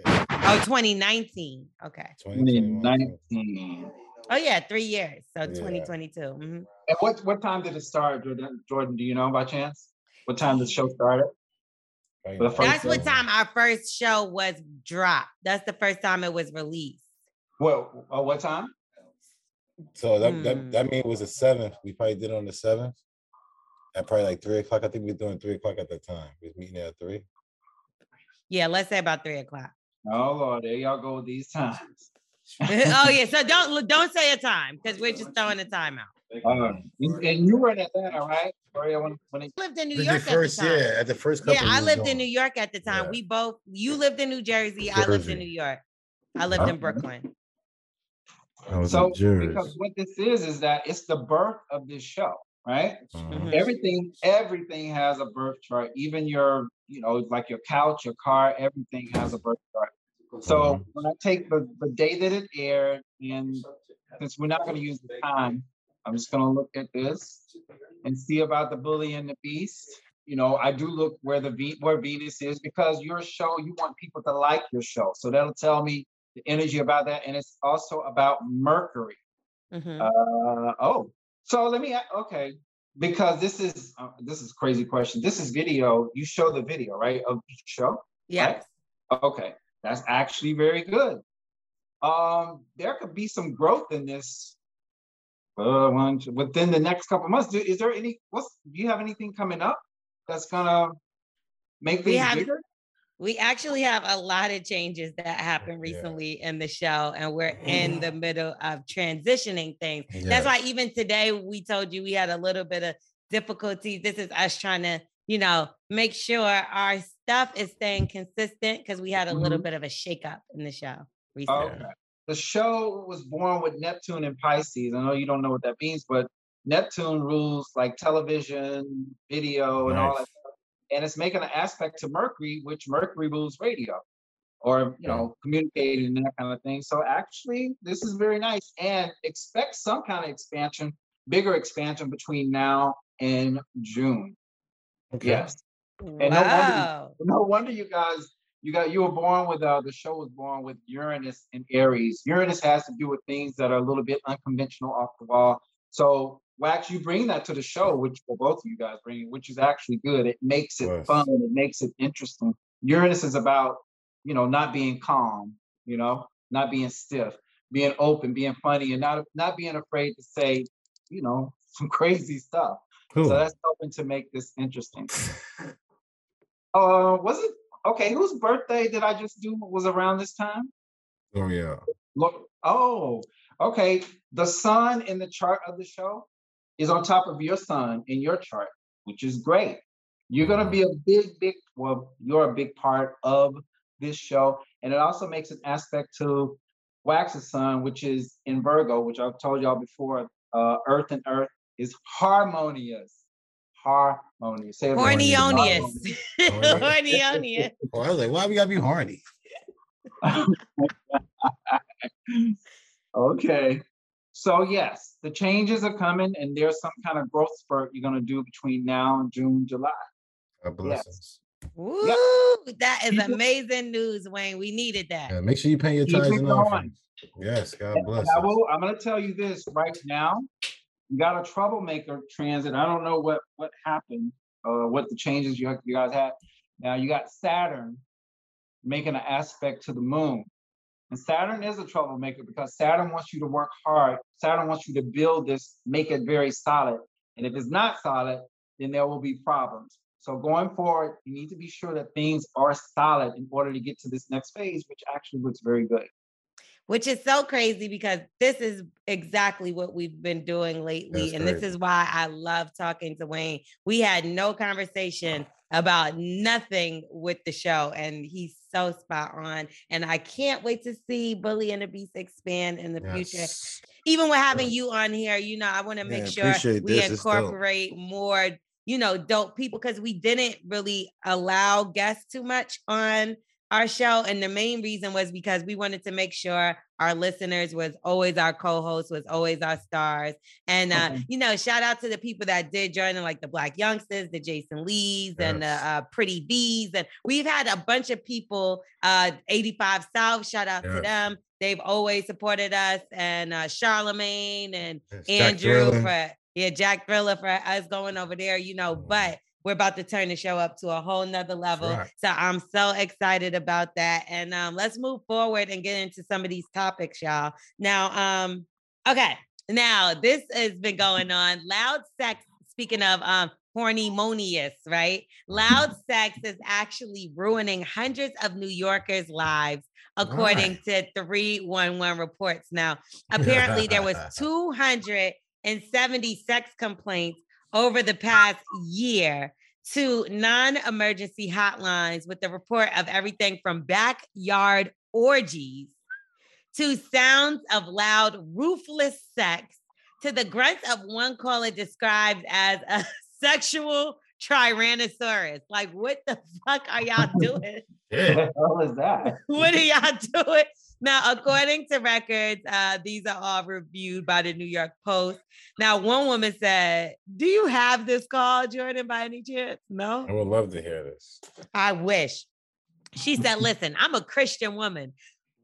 2019. Okay. 2019. Oh yeah, three years. So Yeah. 2022. mhm. And what what time did it start, Jordan? Jordan, do you know by chance? What time did the show started? Right. For the first That's what time. time our first show was dropped. That's the first time it was released. Well, uh, what time? So that, Hmm. that that mean it was the seventh. We probably did it on the seventh. At probably like three o'clock. I think we were doing three o'clock at the time. We was meeting at three. Yeah, let's say about three o'clock. Oh Lord, there y'all go with these times. (laughs) oh yeah, so don't don't say a time because we're just throwing a time out. Um, and and you were in that, right? Or you- when, when it, I lived in New York the first, at the time. yeah, at the first couple. Yeah, I was lived in. New York at the time. Yeah. We both you lived in New Jersey, I lived in New York. I lived in Brooklyn. I was so in Jersey. because what this is is that it's the birth of this show, right? Mhm. Mhm. Everything, everything has a birth chart. Even your, you know, like your couch, your car, everything has a birth chart. So Mhm. when I take the, the day that it aired, and since we're not going to use the time, I'm just going to look at this and see about the bully and the beast. You know, I do look where the Ve- where Venus is because your show, you want people to like your show, so that'll tell me the energy about that, and it's also about Mercury. Mhm. Uh, oh, so let me. Okay, because this is uh, this is crazy question. This is video. You show the video, right, of each show. Yes. Right? Okay, that's actually very good. Um, there could be some growth in this. Uh, one, within the next couple months. Do, is there any? What's? Do you have anything coming up that's gonna make things have, bigger? We actually have a lot of changes that happened recently yeah. in the show, and we're in the middle of transitioning things. Yes. That's why even today we told you we had a little bit of difficulties. This is us trying to, you know, make sure our stuff is staying consistent because we had a mm-hmm. little bit of a shakeup in the show recently. Okay. The show was born with Neptune and Pisces. I know you don't know what that means, but Neptune rules like television, video, and all that and it's making an aspect to Mercury, which Mercury rules radio or you know mm. communicating and that kind of thing. So actually, this is very nice, and expect some kind of expansion, bigger expansion between now and June. Okay. Yes. And wow. no wonder, no wonder you guys, you got you were born with uh, the show was born with Uranus and Aries. Uranus has to do with things that are a little bit unconventional off the wall. So Wax, you bring that to the show, which well, both of you guys bring, which is actually good. It makes it fun. It makes it interesting. Uranus is about, you know, not being calm, you know, not being stiff, being open, being funny, and not not being afraid to say, you know, (laughs) some crazy stuff. Cool. So that's helping to make this interesting. uh, was it okay? Whose birthday did I just do? Was around this time? Oh yeah. Look. Oh, okay. The sun in the chart of the show is on top of your sun in your chart, which is great. You're going to be a big, big, well, you're a big part of this show. And it also makes an aspect to Wax's sun, which is in Virgo, which I've told y'all before. Uh, Earth and Earth is harmonious. Harmonious. Say Hornionious. Hornionious. Oh, I was like, why we gotta be horny? (laughs) okay. So yes, the changes are coming, and there's some kind of growth spurt you're gonna do between now and June, July. God bless yes. us. Woo, that is amazing news, Wayne. We needed that. Yeah, make sure you pay your tithes and offerings. Yes, God bless. I will, I'm gonna tell you this right now. Got a troublemaker transit. I don't know what what happened, uh, what the changes you, you guys had. Now you got Saturn making an aspect to the moon. And Saturn is a troublemaker because Saturn wants you to work hard. Saturn wants you to build this, make it very solid. And if it's not solid, then there will be problems. So going forward, you need to be sure that things are solid in order to get to this next phase, which actually looks very good. Which is so crazy because this is exactly what we've been doing lately. That's and great. this is why I love talking to Wayne. We had no conversation about nothing with the show, and he's so spot on. And I can't wait to see Bully and the Beast expand in the yes. future. Even with having you on here, you know, I want to make sure we this. incorporate more, you know, dope people because we didn't really allow guests too much on our show and the main reason was because we wanted to make sure our listeners was always our co-host was always our stars and uh, okay. you know shout out to the people that did join like the black youngsters the jason lees yes. and the uh, pretty bees and we've had a bunch of people uh 85 south shout out yes. to them they've always supported us and uh charlamagne and yes, andrew for yeah jack thriller for us going over there you know mm-hmm. but we're about to turn the show up to a whole nother level. Right. So I'm so excited about that. And um, let's move forward and get into some of these topics, y'all. Now, um, okay. Now this has been (laughs) going on. Loud sex, speaking of um hornymonious, right? Loud sex is actually ruining hundreds of New Yorkers' lives, according right. to 311 reports. Now, (laughs) apparently there was (laughs) 270 sex complaints over the past year to non emergency hotlines with the report of everything from backyard orgies to sounds of loud, ruthless sex to the grunts of one caller described as a (laughs) sexual Tyrannosaurus. Like, what the fuck are y'all (laughs) doing? yeah. What the hell is that? (laughs) what are y'all doing? Now, according to records, uh, these are all reviewed by the New York Post. Now, one woman said, Do you have this call, Jordan, by any chance? No. I would love to hear this. I wish. She said, (laughs) Listen, I'm a Christian woman.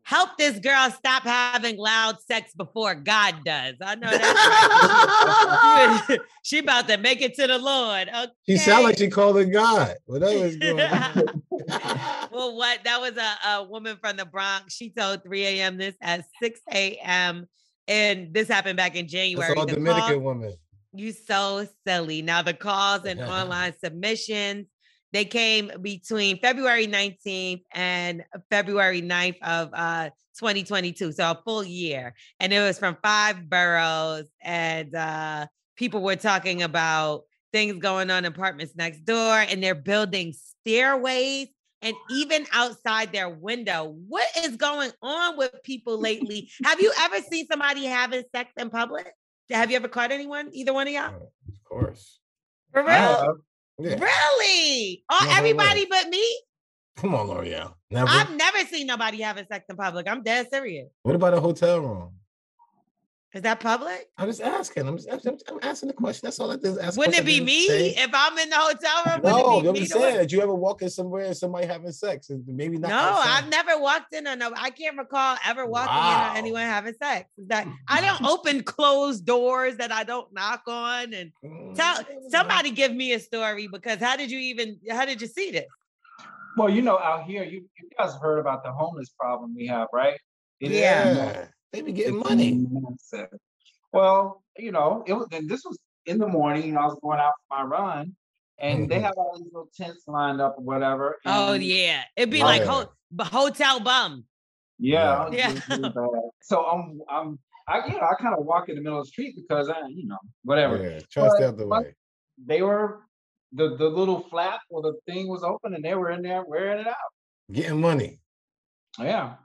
help this girl stop having loud sex before God does. I know that. (laughs) she about to make it to the Lord. Okay. She sound like she called it God. Whatever is going on. (laughs) well, what that was a, a woman from the Bronx. She told 3 a.m. this at 6 a.m. And this happened back in January. That's all the Dominican woman. You so silly. Now the calls and (laughs) online submissions they came between February 19th and February 9th of uh, 2022, so a full year. And it was from five boroughs, and uh, people were talking about things going on in apartments next door, and they're building stairways and even outside their window. What is going on with people lately? (laughs) Have you ever seen somebody having sex in public? Have you ever caught anyone? Either one of y'all? Oh, of course. For real? Yeah. Really? Oh, everybody but me? Come on, Lore'l. Never. I've never seen nobody having sex in public. I'm dead serious. What about a hotel room? Is that public? I'm just asking. I'm, just, I'm, I'm asking the question. That's all I did. Ask wouldn't it be me say. if I'm in the hotel room? No, I'm just saying. Did you ever walk in somewhere and somebody having sex? Maybe not. No, outside. I've never walked in or no. I can't recall ever walking wow. in or anyone having sex. That I don't open closed doors that I don't knock on and tell mm. somebody give me a story because how did you even how did you see this? Well, you know, out here, you, you guys heard about the homeless problem we have, right? It yeah. They be getting money. Well, you know, it was and this was in the morning, you know, I was going out for my run, and mm-hmm. they have all these little tents lined up or whatever. oh yeah. It'd be like ho- hotel bum. Yeah. Yeah. so I'm I'm I you know, I kind of walk in the middle of the street because I, you know, whatever. Yeah, trust out the way. They were the the little flap or the thing was open and they were in there wearing it out. Getting money. Yeah.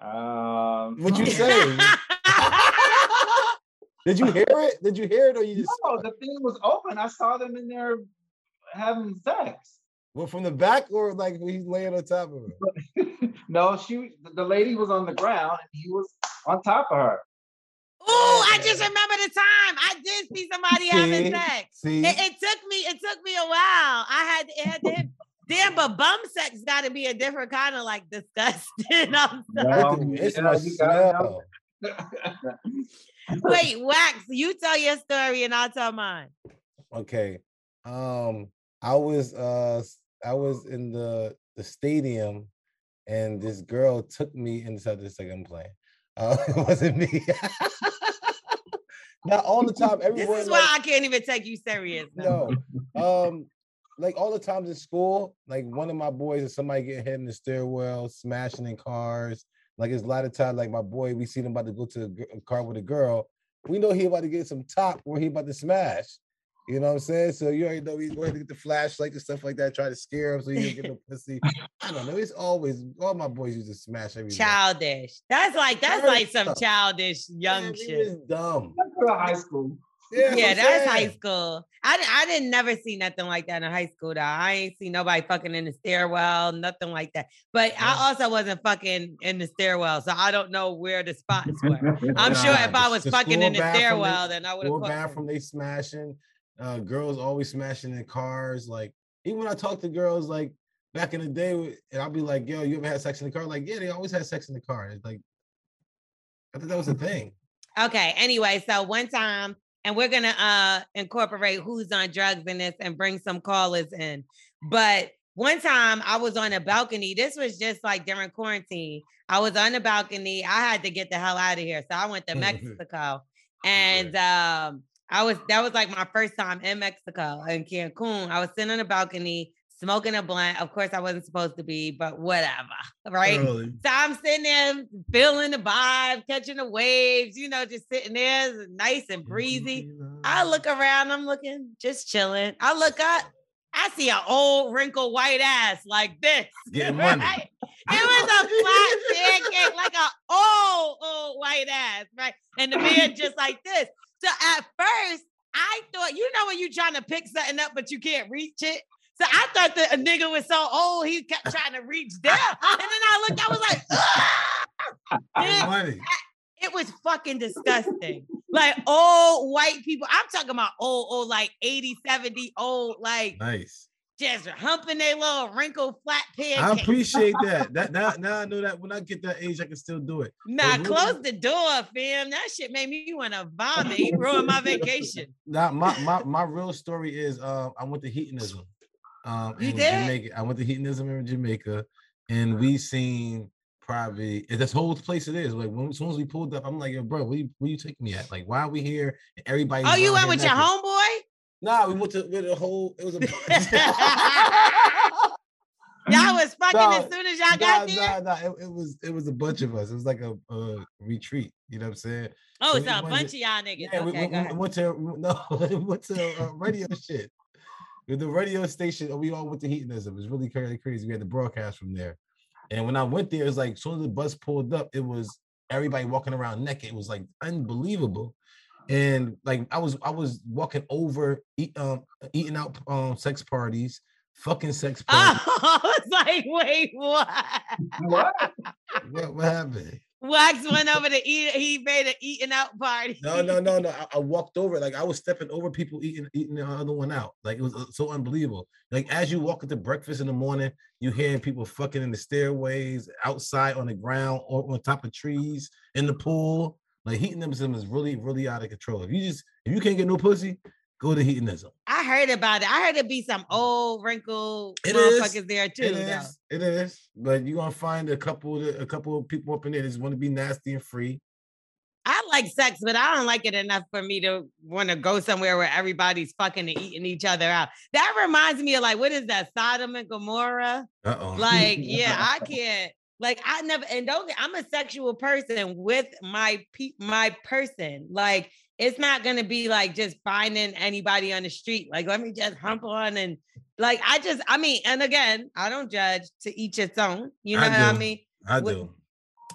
Um, what you (laughs) say? Did you hear it? Did you hear it, or you just? No, the thing was open. I saw them in there having sex. Well, from the back, or like he's laying on top of her. (laughs) no, she. The lady was on the ground, and he was on top of her. Oh, I just remember the time I did see somebody see, having sex. See? It, it, took me. It took me a while. I had. It had to. Damn, but bum sex got to be a different kind of like disgusting. (laughs) I'm sorry. it's my smell. Wait, Wax, you tell your story and I'll tell mine. Okay. Um, I was uh I was in the the stadium and this girl took me inside the second plane. Uh, (laughs) it wasn't me. (laughs) Not all the time. Everyone. This is why like, I can't even take you serious. No. Um, like all the times in school, like one of my boys or somebody getting hit in the stairwell, smashing in cars. Like it's a lot of times, like my boy, we see him about to go to a car with a girl. We know he about to get some top where he about to smash. You know what I'm saying? So you already know he's going to get the flashlight and stuff like that, try to scare him so you get no (laughs) pussy. I don't know. It's always all my boys used to smash everything. Childish. That's like that's like some childish young Man, shit. dumb. That's high school. Yeah, yeah that's high school. I, I didn't never see nothing like that in high school though. I ain't see nobody fucking in the stairwell, nothing like that. But yeah. I also wasn't fucking in the stairwell, so I don't know where the spots were. (laughs) I'm nah, sure if I was fucking in the stairwell, they, then I would have. bathroom they smashing. Uh, girls always smashing in cars. Like even when I talk to girls, like back in the day, and I'll be like, "Yo, you ever had sex in the car?" Like, yeah, they always had sex in the car. It's like I thought that was a thing. Okay. Anyway, so one time and we're gonna uh incorporate who's on drugs in this and bring some callers in. But one time I was on a balcony. This was just like during quarantine. I was on the balcony. I had to get the hell out of here. So I went to Mexico. And um, I was that was like my first time in Mexico in Cancun. I was sitting on the balcony smoking a blunt. Of course, I wasn't supposed to be, but whatever. (laughs) Right. Early. So I'm sitting there feeling the vibe, catching the waves, you know, just sitting there, nice and breezy. I look around, I'm looking, just chilling. I look up, I see an old wrinkled white ass like this. (laughs) Getting money. Right? It was a flat (laughs) pancake, like an old, old white ass, right? And the man just like this. So at first, I thought, you know, when you're trying to pick something up, but you can't reach it. So I thought that a nigga was so old, he kept trying to reach down. and then I looked, I was like, it, it was fucking disgusting. Like old white people. I'm talking about old, old, like 80, 70, old, like nice. just humping their little wrinkled flat pancakes. I appreciate (laughs) that. That now, now I know that when I get that age, I can still do it. Nah, really, close the door, fam. That shit made me want to vomit. You ruined my vacation. (laughs) Nah, my my my real story is uh, I went to hedonism. Um, you did? Jamaica. I went to hedonism in Jamaica, and we seen probably this whole place it is. Like when, as soon as we pulled up, I'm like, yo, bro, where you, where you taking me at? Like, why are we here? Everybody. Oh, you went with naked. your homeboy? Nah, we went to with a whole. It was a. (laughs) (laughs) y'all was fucking nah, as soon as y'all nah, got there. Nah, nah, it, it, was it was a bunch of us. It was like a, a retreat. You know what I'm saying? Oh, so, so a bunch to, of y'all niggas. Yeah, okay, we, we, we, went to (laughs) no, we went to uh, radio shit. With the radio station, we all went to hedonism. It was really crazy, crazy. We had the broadcast from there. And when I went there, it was like as soon as the bus pulled up, it was everybody walking around naked. It was like unbelievable. And like I was I was walking over eat, um eating out um sex parties, fucking sex (laughs) parties. Oh, I was like, wait, what? What? what, what happened? Wax went over to eat. He made an eating out party. No, no, no, no. I, I, walked over. Like I was stepping over people eating eating the other one out. Like it was uh, so unbelievable. Like as you walk into breakfast in the morning, you hearing people fucking in the stairways, outside on the ground, or on top of trees, in the pool. Like hedonism is really, really out of control. If you just if you can't get no pussy, go to hedonism. I heard about it. I heard it be some mm. old wrinkled it motherfuckers is. there too. It is. It is. But you're gonna find a couple of a couple of people up in there that just want to be nasty and free. I like sex, but I don't like it enough for me to want to go somewhere where everybody's fucking and eating each other out. That reminds me of like, what is that? Sodom and Gomorrah? Uh-oh. Like, (laughs) yeah, I can't. Like I never and don't I'm a sexual person with my pe- my person. Like it's not gonna be like just finding anybody on the street. Like let me just hump on and like I just I mean, and again, I don't judge to each its own. You know I what I mean? I do.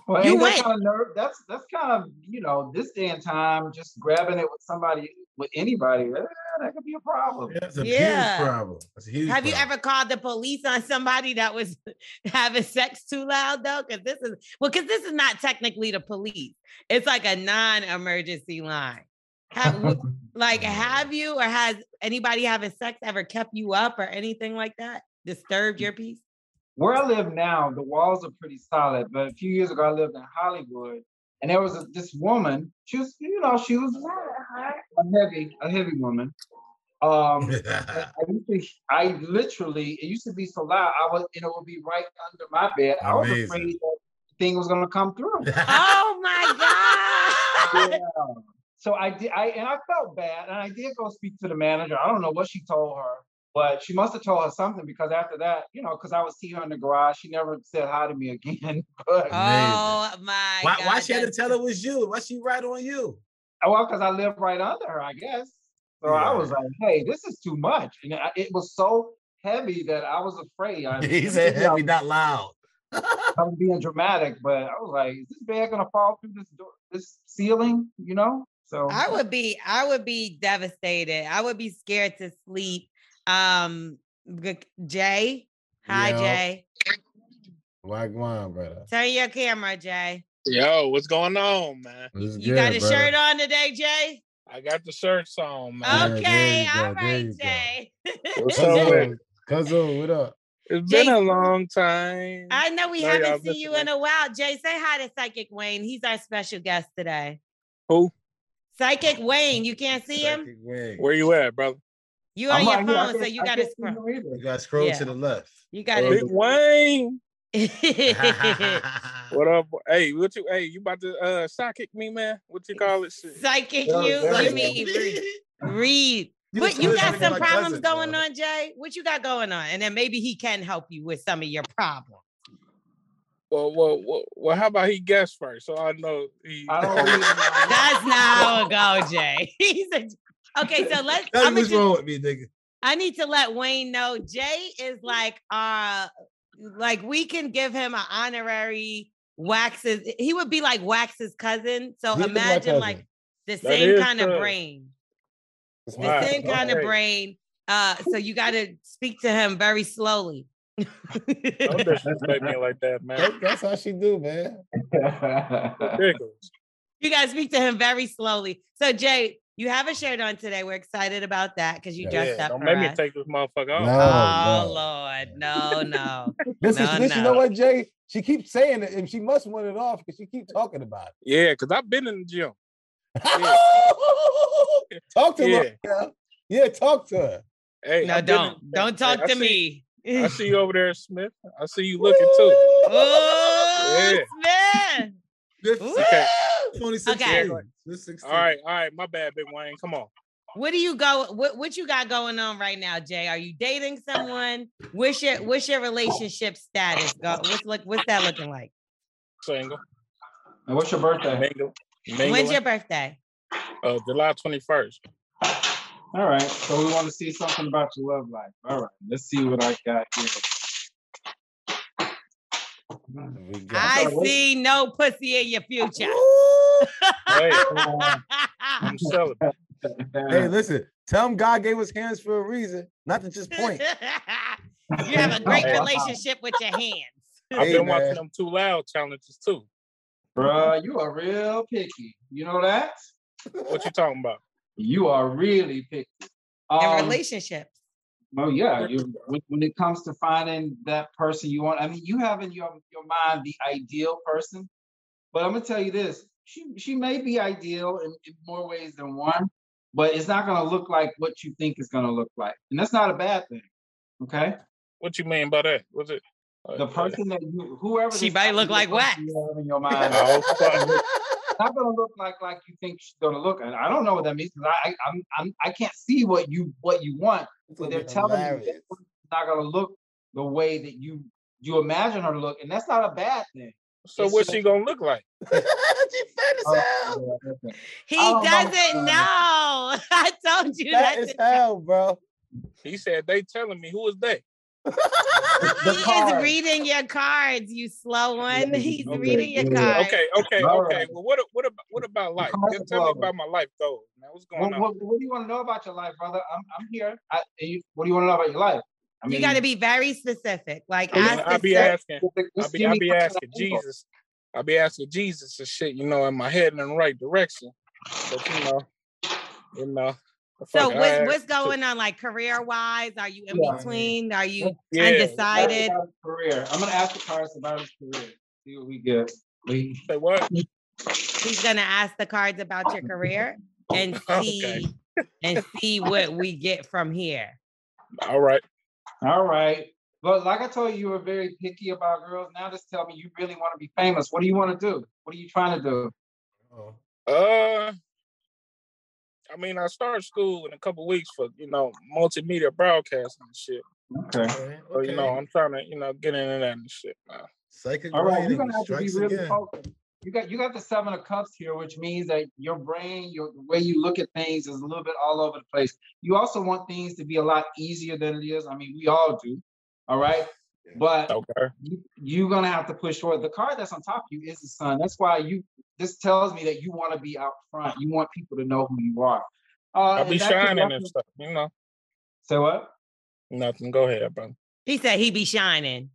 Well, you went. Kind of nerve, that's that's kind of you know this day and time, just grabbing it with somebody with anybody. Eh, that could be a problem. Yeah, it's a yeah. huge problem. It's a huge Have problem. you ever called the police on somebody that was (laughs) having sex too loud though? Because this is well, because this is not technically the police. It's like a non-emergency line. Have, (laughs) like, have you or has anybody having sex ever kept you up or anything like that? Disturbed your peace? Where I live now, the walls are pretty solid. But a few years ago, I lived in Hollywood, and there was a, this woman. She was, you know, she was a heavy, a heavy woman. Um, (laughs) I, used to, I literally, it used to be so loud. I was, know, it would be right under my bed. I was afraid that thing was gonna come through. (laughs) oh my god! yeah. So I did, I and I felt bad, and I did go speak to the manager. I don't know what she told her, but she must have told her something because after that, you know, because I was seeing her in the garage, she never said hi to me again. (laughs) but, oh my! Why, God, why she had to tell her it was you? Why she right on you? Oh, well, because I live right under her, I guess. So yeah. I was like, "Hey, this is too much," and it was so heavy that I was afraid. I, (laughs) he said heavy, not loud. (laughs) I was being dramatic, but I was like, "Is this bag gonna fall through this door, this ceiling?" You know. So I would be I would be devastated. I would be scared to sleep. Um Jay. Hi Yo. Jay. Wagwan, brother. Turn your camera, Jay. Yo, what's going on, man? You good, got a brother. shirt on today, Jay? I got the shirts on, man. Okay, all right, Jay. What's up, Cousin, what up? It's Jay, been a long time. I know we no, haven't seen you in a while. Jay, say hi to Psychic Wayne. He's our special guest today. Who? Psychic Wayne, you can't see him. Wayne. Where you at, brother? You on I'm your phone, so you got to scroll. You got to scroll yeah. to the left. You got to. Big Wayne. (laughs) what up? Hey, what you? Hey, you about to uh psychic me, man? What you call it? Shit? Psychic you? You mean read? read. You but you got some problems cousin, going bro. on, Jay. What you got going on? And then maybe he can help you with some of your problems. Well, well, well, well, how about he guess first so I know he. I don't (laughs) That's not how it go, Jay. (laughs) (laughs) He's a, okay, so let's. I'm what's wrong with me, nigga? I need to let Wayne know. Jay is like uh like we can give him an honorary waxes. He would be like Wax's cousin. So He's imagine like the same kind of brain. The same kind of brain. Uh, so you got to speak to him very slowly. Don't disrespect me like that, man. That's how she do, man. (laughs) You guys speak to him very slowly. So Jay, You have a shirt on today. We're excited about that because you dressed yeah, up. Don't for make me take this motherfucker off. No, Oh no. Lord, no, no. (laughs) this No, listen, you no. know what, Jay? She keeps saying it, and she must want it off because she keeps talking about it. Yeah, because I've been in the gym. it. (laughs) talk to Yeah. her. Yeah. yeah, talk to her. Hey, No, I've don't. in- Don't talk I to see- me. I see you (laughs) over there, Smith. I see you looking too. Oh, Smith. This Okay. 2016. Okay. All right, all right. My bad, Big Wayne. Come on. What do you go? What what you got going on right now, Jay? Are you dating someone? What's your what's your relationship status? Go, what's look what's that looking like? Single. And what's your birthday? Mingle. When's your birthday? uh, July 21st. All right. So we want to see something about your love life. All right. Let's see what I got here. We got- I sorry, what- see no pussy in your future. Hey, (laughs) I'm celibate. Hey, listen, tell him God gave us hands for a reason, not to just point. (laughs) you have a great (laughs) relationship with your hands. I've Hey, been watching them too loud challenges too. Bruh, you are real picky. You know that? What you talking about? You are really picky. In Um, relationships. Oh yeah, you when, when it comes to finding that person you want, I mean, you have in your your mind the ideal person, but I'm gonna tell you this: she she may be ideal in, in more ways than one, but it's not gonna look like what you think it's gonna look like, and that's not a bad thing. Okay, What you mean by that? Was it uh, the person that you whoever She this might look like what? you have in your (laughs) mind, Fuck. it's not gonna look like like you think she's gonna look. And I don't know what that means because I, I I'm I'm I can't see what you what you want. But they're telling you it's not gonna look the way that you you imagine her to look, and that's not a bad thing. So It's what's just- she gonna look like? (laughs) she fat. Oh, yeah. He I don't know, doesn't uh, know. (laughs) I told you Fat that. as hell, bro. He said they telling me who is they? (laughs) He is reading your cards, you slow one. Yeah, He's okay, reading your yeah. cards. Okay, okay, All okay. right. Well, what what about what about life? cards Just are tell me about my life goals, man. What's going What, on? what, what do you want to know about your life, brother? I'm I'm here. I, you, what do you want to know about your life? I you got to be very specific. Like, I mean, ask I'll be asking. I'll be I'll be asking that I know. Jesus. I'll be asking Jesus and shit. You know, am I heading in the right direction? But you know, you know. The So fuck I what's ask what's going on, like career wise? Are you in Yeah. between? Are you Yeah. undecided? Career. I'm gonna ask the cards about his career. See what we get. We Say what? He's gonna ask the cards about your career and (laughs) see Okay. and see what we get from here. All right. all right. But like I told you, you were very picky about girls. Now just tell me you really want to be famous. What do you want to do? What are you trying to do? Oh, Uh, I mean, I start school in a couple weeks for you know multimedia broadcasting and shit. Okay. okay, So you know. I'm trying to you know get into that and shit. Man. Psychic All right, writing you're gonna have to be strikes really again. focused. You got you got the seven of cups here, which means that your brain, your the way you look at things is a little bit all over the place. You also want things to be a lot easier than it is. I mean, we all do. All right. But Okay. you, you're gonna have to push forward. The card that's on top of you is the sun. That's why you this tells me that you want to be out front. You want people to know who you are. Uh, I'll be that shining and stuff. You know, Say what? nothing. Go ahead, bro. He said he be shining.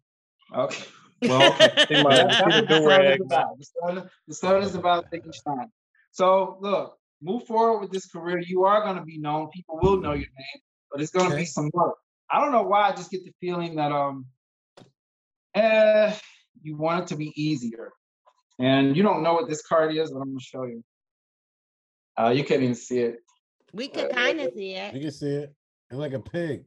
Okay. (laughs) Well, okay. (laughs) See my- That's the the sun do-rag, is about. The sun, the sun is about taking shine. So look, move forward with this career. You are going to be known. People will know your name, but it's going to Okay. be some work. I don't know why. I just get the feeling that um, eh, you want it to be easier, and you don't know what this card is, but I'm going to show you. Uh, you can't even see it. We could kind of see it. You can see it. It's like a pig.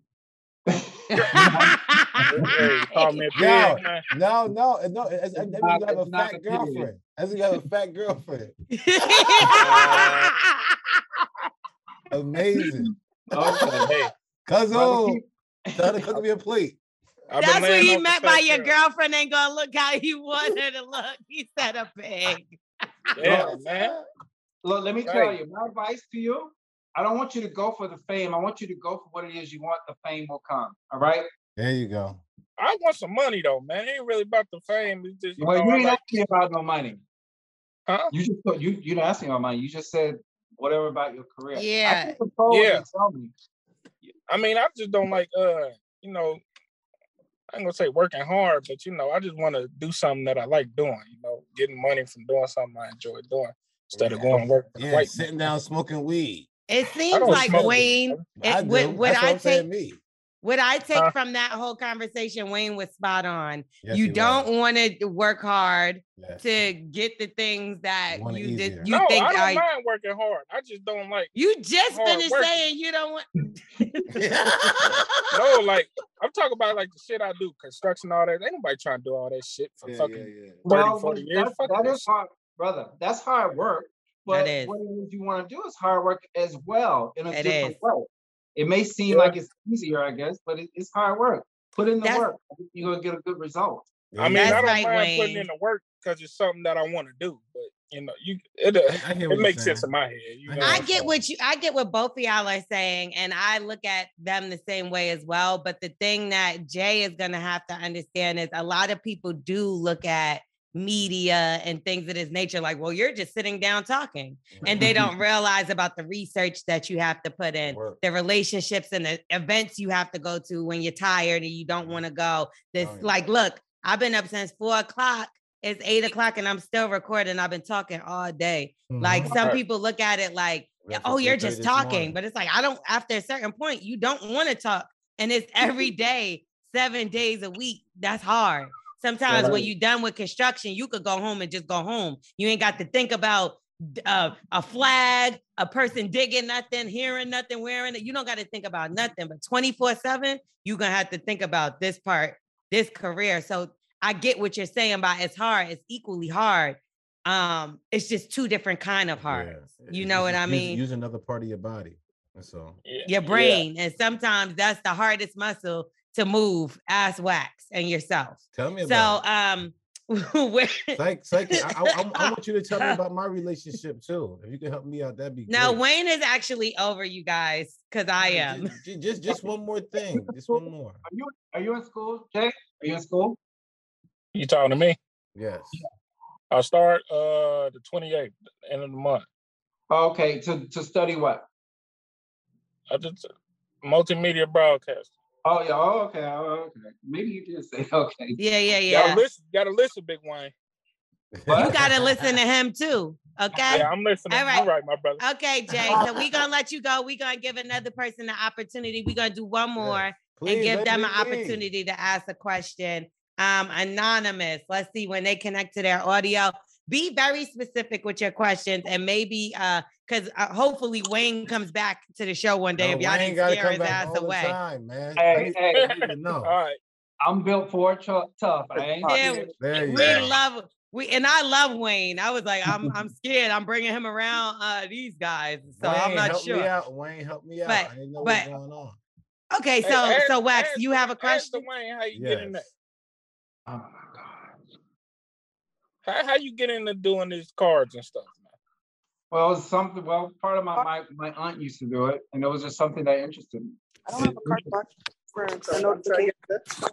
Hey, (laughs) call me a Yo. No, no, no. It's, that means not- you have a fat a girlfriend. That's you have a fat girlfriend. (laughs) Amazing. (laughs) Okay. Hey, Cousin, Brother, keep- tell her to cook me a plate. I've That's what he meant fat by your girlfriend ain't gonna look how he wanted to look. (laughs) He said a pig. Yeah, man. Look, let me tell you, my advice to you, I don't want you to go for the fame. I want you to go for what it is you want. The fame will come. All right. There you go. I want some money though, man. It ain't really about the fame. It's just you Well, know, you I ain't like, asking about no money. huh? You just put- you you didn't ask me about money. You just said whatever about your career. Yeah. can control what Yeah. tell me. I mean, I just don't like uh, you know, I ain't gonna say working hard, but you know, I just want to do something that I like doing. You know, getting money from doing something I enjoy doing instead of going to work. for Yeah, sitting down smoking weed. It seems like Wayne. It, what, what I take me. What I take uh, from that whole conversation, Wayne was spot on. Yes, you don't want to work hard yes. to get the things that you easier. did. You no, think I don't I, mind working hard. I just don't like. You just finished working. saying you don't want. no, (laughs) like I'm talking about like the shit I do, construction, all that. Ain't nobody trying to do all that shit for yeah, fucking yeah, yeah. 30, well, 40 years. That, that is hard, brother. That's hard work. But what you want to do is hard work as well in a it different is. way. It may seem yeah. like it's easier, I guess, but it, it's hard work. Put in the That's, work. You're gonna get a good result. I mean, That's I don't right, mind Wayne. putting in the work because it's something that I want to do. But you know, you it, uh, it makes sense in my head. You know I get what you I get what both of y'all are saying, and I look at them the same way as well. But the thing that Jay is gonna have to understand is a lot of people do look at media and things of this nature like well you're just sitting down talking and they (laughs) don't realize about the research that you have to put in Work. the relationships and the events you have to go to when you're tired and you don't want to go this oh, yeah. like look i've been up since four o'clock it's eight o'clock and i'm still recording i've been talking all day mm-hmm. like some people look at it like oh you're just talking but it's like i don't after a certain point you don't want to talk and it's (laughs) every day seven days a week that's hard Sometimes right. when you're done with construction, you could go home and just go home. You ain't got to think about uh, a flag, a person digging nothing, hearing nothing, wearing it. You don't got to think about nothing. But 24 7, you're going to have to think about this part, this career. So I get what you're saying about it's hard. It's equally hard. Um, it's just two different kind of hard. Yeah. You know use, what I mean? Use, use, another part of your body. That's all. Your brain. Yeah. And sometimes that's the hardest muscle to move as wax and yourself. Tell me about. So, um, (laughs) where... psych, psych, I, I, I, want you to tell me (laughs) about my relationship too. If you can help me out, that'd be. No, Wayne is actually over you guys because I am. Just, just, (laughs) just one more thing. Just one more. Are you, are you in school, Jay? Are you in school? You talking to me? Yes. I'll start uh the 28th, end of the month. Okay, to to study what? I just multimedia broadcast. Oh yeah. Oh, okay. Oh, okay. Maybe you did say (laughs) okay. Yeah, yeah, yeah. Gotta listen. Gotta listen, Big Wayne. You gotta listen to (laughs) him too. Okay. Yeah, I'm listening. All right. All right, my brother. Okay, Jay. So we're gonna let you go. We're gonna give another person the opportunity. We're gonna do one more yeah. Please, and give them an opportunity to ask a question. Um, anonymous. Let's see when they connect to their audio. Be very specific with your questions and maybe uh because uh, hopefully Wayne comes back to the show one day no, if y'all didn't scare his ass away. Time, man. Hey, hey, All right. I'm built for it tough. I ain't yeah, we go. love we and I love Wayne. I was like, I'm I'm (laughs) scared. I'm bringing him around uh these guys, so Wayne, I'm not help sure. Me out. Wayne, help me out. But, I didn't know but, what's going on. Okay, so hey, so Wax, you have a question. Wayne, how you yes. get in that? My god. How how you get into doing these cards and stuff? Well, it's something. Well, part of my, my my aunt used to do it, and it was just something that interested me. I don't have a card box for a notification.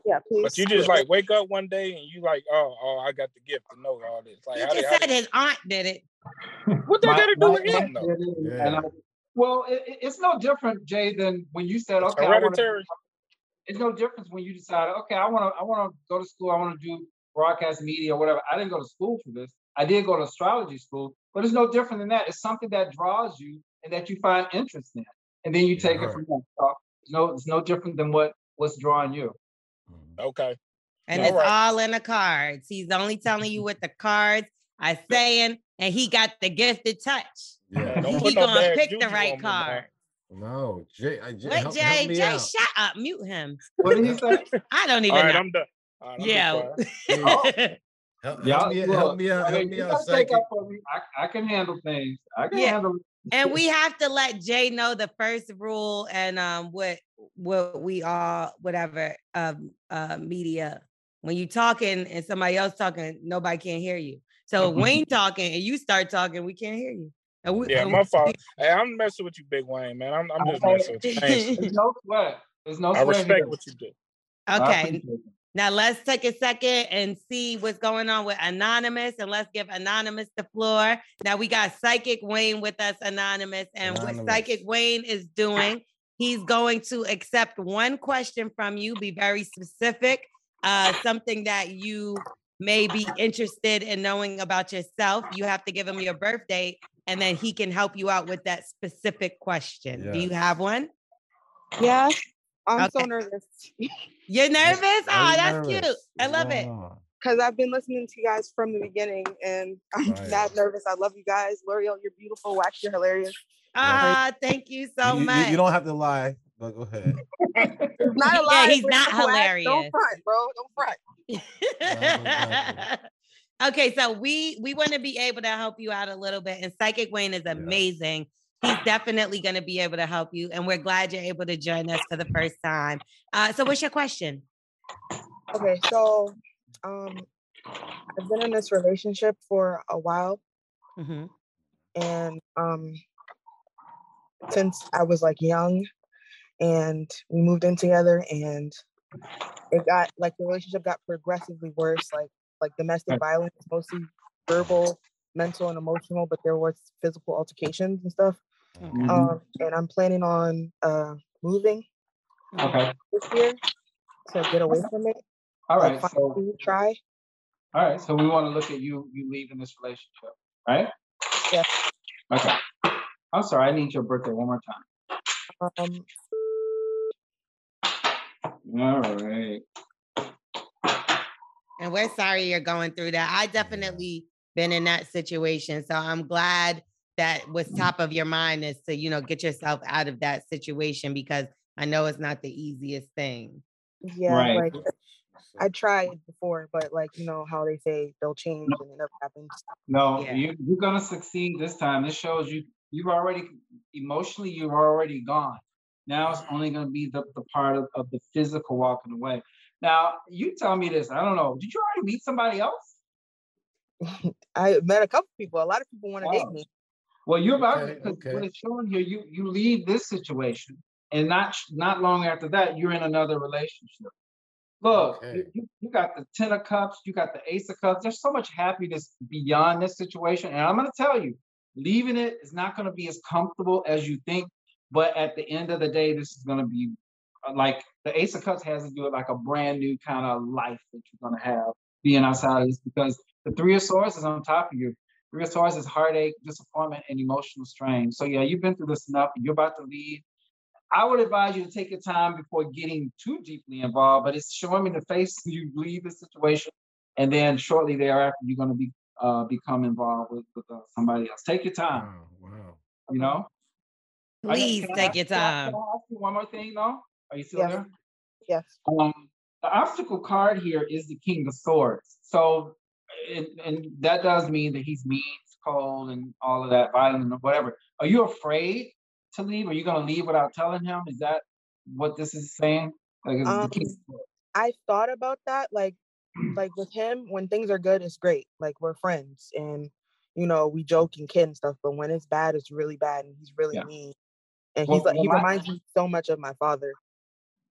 Yeah, please. But you just like wake up one day and you like, oh, oh, I got the gift to know all this. Like, he just said did, his aunt did it. (laughs) what they got to do with him? Though? Yeah. I, well, it, it's no different, Jay, than when you said, okay, hereditary. Wanna, it's no difference when you decide, okay, I want to, I want to go to school, I want to do broadcast media or whatever. I didn't go to school for this. I did go to astrology school, but it's no different than that. It's something that draws you and that you find interest in, and then you take it from there. So it's no, it's no different than what what's drawing you. Mm-hmm. Okay. And all it's right. all in the cards. He's only telling you what the cards are (laughs) saying, and he got the gifted touch. Yeah, (laughs) he gonna pick the right card. No, Jay. I, Jay, help, Jay, help Jay, out. shut up. Mute him. What did he say? (laughs) I don't even all right, know. I'm done. Right, yeah. (laughs) oh. Help, help, me, help me out. Help me out. Take up for me. I, I can handle things. I can yeah. handle. and we have to let Jay know the first rule and um what what we all whatever um uh media when you talking and somebody else talking nobody can't hear you. So Wayne (laughs) talking and you start talking, we can't hear you. We, yeah, my fault. (laughs) Hey, I'm messing with you, Big Wayne, man. I'm, I'm just messing with you. There's no sweat. There's no. I respect what you do. Okay. Now let's take a second and see what's going on with Anonymous, and let's give Anonymous the floor. Now we got Psychic Wayne with us, Anonymous, and Anonymous. what Psychic Wayne is doing, he's going to accept one question from you. Be very specific, uh, something that you may be interested in knowing about yourself. You have to give him your birth date, and then he can help you out with that specific question. Yeah. Do you have one? Yeah. I'm okay. so nervous. (laughs) You're nervous? Oh, that's nervous? cute. I love yeah. it. Because I've been listening to you guys from the beginning and (laughs) I'm right. not nervous. I love you guys. Lore'l, you're beautiful. Wax, you're hilarious. Ah, thank you so you, much. You, you, don't have to lie, but go ahead. (laughs) not a lie. Yeah, he's not hilarious. Don't front, bro. Don't front. okay, so we we want to be able to help you out a little bit, and Psychic Wayne is amazing. He's definitely going to be able to help you, and we're glad you're able to join us for the first time. Uh, so, what's your question? Okay, so um, I've been in this relationship for a while, mm-hmm. and um, since I was like young, and we moved in together, and it got like the relationship got progressively worse. Like like domestic violence, mostly verbal, mental, and emotional, but there was physical altercations and stuff. Mm-hmm. Um, and I'm planning on uh, moving okay. this year to get away from it. All right. Like, so, try. All right. So we want to look at you you leaving this relationship, right? Yeah. Okay. I'm sorry. I need your birthday one more time. Um. All right. And we're sorry you're going through that. I definitely been in that situation. So I'm glad that was mm. top of your mind is to, you know, get yourself out of that situation because I know it's not the easiest thing. Yeah, right. like I tried before, but like you know how they say they'll change and it never happens. No, yeah. you, you're gonna succeed this time. This shows you you've already emotionally you've already gone. Now it's only gonna be the, the part of, of the physical walking away. Now you tell me this. I don't know. Did you already meet somebody else? (laughs) I met a couple people. A lot of people want to oh. date me. Well, you're about okay, to, okay. what it's showing here, you you leave this situation, and not not long after that, you're in another relationship. Look, okay. you, you got the Ten of Cups, you got the Ace of Cups. There's so much happiness beyond this situation, and I'm going to tell you, leaving it is not going to be as comfortable as you think. But at the end of the day, this is going to be uh, like the Ace of Cups has to do with like a brand new kind of life that you're going to have being outside of this because the Three of Swords is on top of you. Three of Swords is heartache, disappointment, and emotional strain. So yeah, you've been through this enough. You're about to leave. I would advise you to take your time before getting too deeply involved, but it's showing me the face (laughs) you leave the situation, and then shortly thereafter you're going to be uh, become involved with, with uh, somebody else. Take your time. Wow. wow. You know. Please take I, your time. Can I, ask you one more thing, though? Are you still yes. there? Yes. Um, the obstacle card here is the King of Swords. So and, and that does mean that he's mean, cold, and all of that, violent, or whatever. Are you afraid to leave? Are you going to leave without telling him? Is that what this is saying? Like, um, I thought about that. Like, like with him, when things are good, it's great. Like we're friends, and you know we joke and kid and stuff. But when it's bad, it's really bad, and he's really yeah. mean. And well, he's like, well, he reminds my, me so much of my father.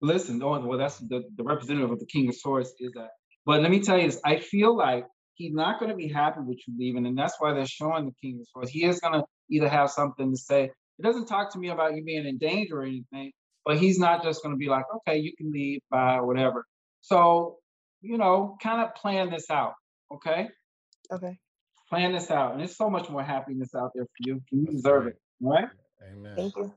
Listen, oh, well, that's the, the representative of the King of Swords is that. But let me tell you this: I feel like he's not going to be happy with you leaving, and that's why they're showing the king of swords. He is going to either have something to say. He doesn't talk to me about you being in danger or anything, but he's not just going to be like, okay, you can leave, by or whatever. So, you know, kind of plan this out, okay? Okay. Plan this out, and there's so much more happiness out there for you. You deserve it, all right? Amen. Thank you.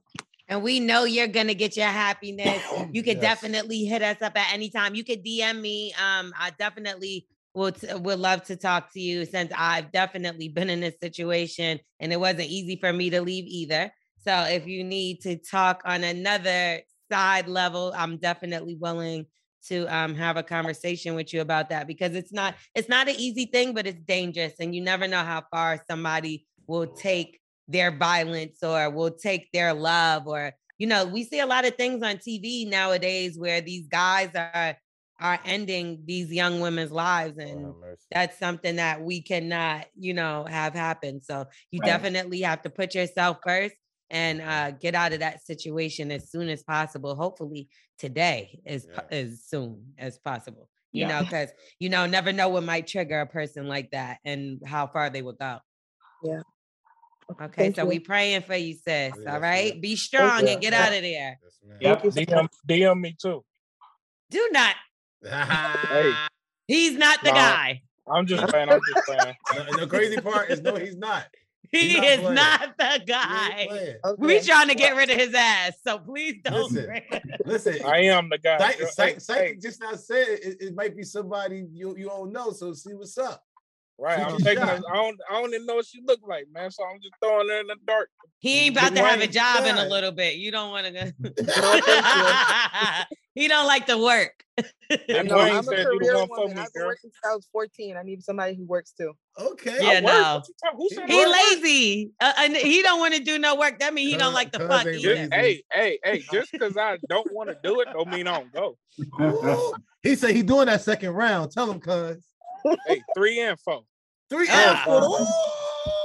And we know you're gonna get your happiness. You could yes. definitely hit us up at any time. You could DM me. Um, I definitely would would love to talk to you since I've definitely been in this situation and it wasn't easy for me to leave either. So if you need to talk on another side level, I'm definitely willing to um, have a conversation with you about that because it's not it's not an easy thing, but it's dangerous, and you never know how far somebody will take their violence or will take their love or you know we see a lot of things on TV nowadays where these guys are are ending these young women's lives and oh, that's something that we cannot you know have happen so you right. definitely have to put yourself first and uh, get out of that situation as soon as possible hopefully today as yeah. as soon as possible you yeah. know because you know never know what might trigger a person like that and how far they will go yeah Okay, Thank so you. we praying for you, sis. Yes, all right, be strong and get out of there. Yes, yep, DM, DM me too. Do not hey. (laughs) He's not the no, guy. I'm just playing. I'm just saying. (laughs) the crazy part is no, he's not. He not is playing. not the guy. playing. We Okay. trying to get rid of his ass, so please don't. Listen, Listen, I am the guy. Psych, girl. psych, Hey, psych hey, just not said it, it might be somebody you, you don't know. So see what's up. Right, I'm taking. shot. A, I don't. I don't even know what she look like, man. So I'm just throwing her in the dark. He ain't about Big to have a Wayne, job in a little bit. You don't want to go. (laughs) (laughs) he don't like to work. And No, I'm a said you the career for woman. me, I've been girl. working since I was 14. I need somebody who works too. Okay. Yeah, no. What you talk- Who said He lazy. Uh, and he don't want to do no work. That means he don't like the fuck ain't either. lazy. Hey, hey, hey! Just because I don't want to do it, don't mean I don't go. Ooh, he said he doing that second round. Tell him, cuz. Hey, three and four. Three Ah. and four.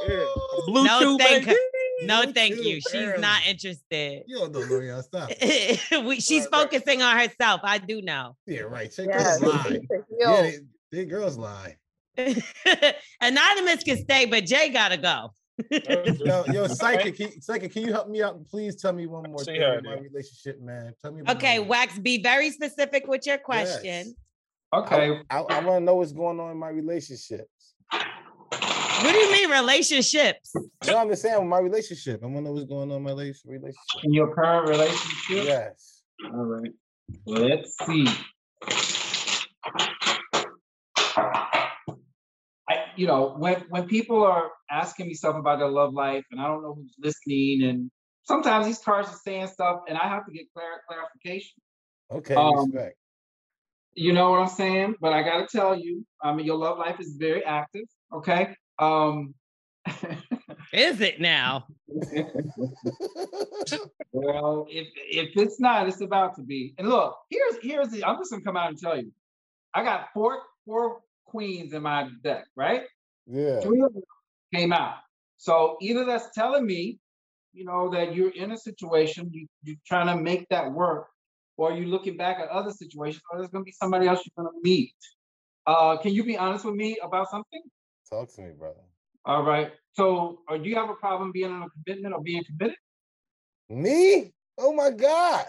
Yeah. Ooh. Bluetooth, thank baby. No, thank you. She's early. not interested. You don't know Lore'l. Stop. (laughs) we, she's Right, right. focusing on herself. I do know. Yeah, right. Check Yes. girls lie. (laughs) Yeah, they, they girls lie. (laughs) Anonymous can stay, but Jay gotta go. Yo, yo, psychic, can, psychic, can you help me out? Please tell me one more See thing about my relationship, man. Tell me. About Okay, Wax, be very specific with your question. Yes. Okay. I, I want to know what's going on in my relationships. What do you mean relationships? No, I'm just saying my relationship. I want to know what's going on in my rela- relationship. In your current relationship? Yes. All right. Let's see. I, you know, when when people are asking me stuff about their love life, and I don't know who's listening, and sometimes these cards are saying stuff, and I have to get clar- clarification. Okay. Um, respect. You know what I'm saying? But I got to tell you, I mean, your love life is very active. Okay. Um, (laughs) Is it now? well, if if it's not, it's about to be. And look, here's here's the. I'm just gonna come out and tell you, I got four four queens in my deck, right? yeah. Three of them came out. So either that's telling me, you know, that you're in a situation, you, you're trying to make that work, or are you're looking back at other situations, or there's gonna be somebody else you're gonna meet. Uh, can you be honest with me about something? Talk to me, brother. All right. So, or do you have a problem being in a commitment or being committed? Me? Oh my God.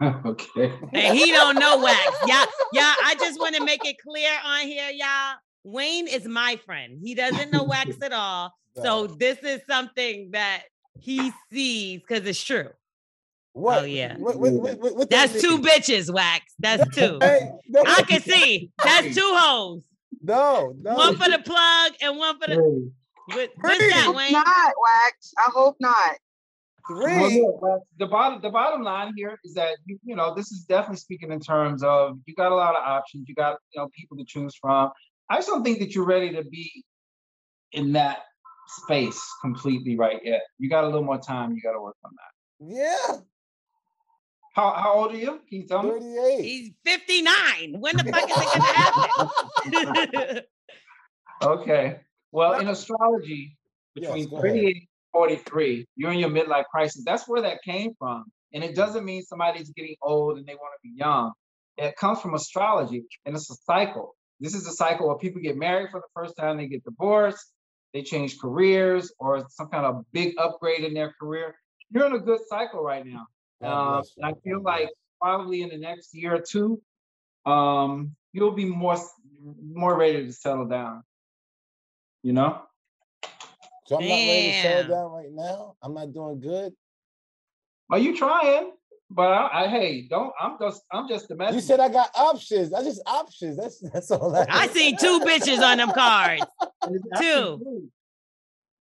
(laughs) okay. And he don't know Wax. Yeah, yeah. I just want to make it clear on here, y'all. Wayne is my friend. He doesn't know Wax (laughs) at all. So this is something that he sees because it's true. What? Oh, yeah. What, what, what, what, what that That's two mean? bitches, Wax. That's two. Hey, no, I can (laughs) see. That's two hoes. No, no. One for the plug and one for the. What, what's Three. that, Wayne? not, Wax. I hope not. Three. well, the bottom the bottom line here is that you, you know this is definitely speaking in terms of you got a lot of options, you got you know people to choose from. I just don't think that you're ready to be in that space completely right yet. You got a little more time. You got to work on that. Yeah. How how old are you? Can you tell me? 38. He's 59. When the (laughs) fuck is it gonna happen? (laughs) Okay. Well, in astrology, between go ahead. 38 and 43, you're in your midlife crisis. That's where that came from. And it doesn't mean somebody's getting old and they want to be young. It comes from astrology and it's a cycle. This is a cycle where people get married for the first time, they get divorced, they change careers or some kind of big upgrade in their career. You're in a good cycle right now. God Um, bless you. and I feel like probably in the next year or two, um, you'll be more more ready to settle down. You know? So I'm not ready to settle down right now. I'm not doing good. Are you trying? But I, I hey, don't. I'm just. I'm just the mess You said I got options. I just options. That's that's all. I, I (laughs) seen two bitches on them cards. Two.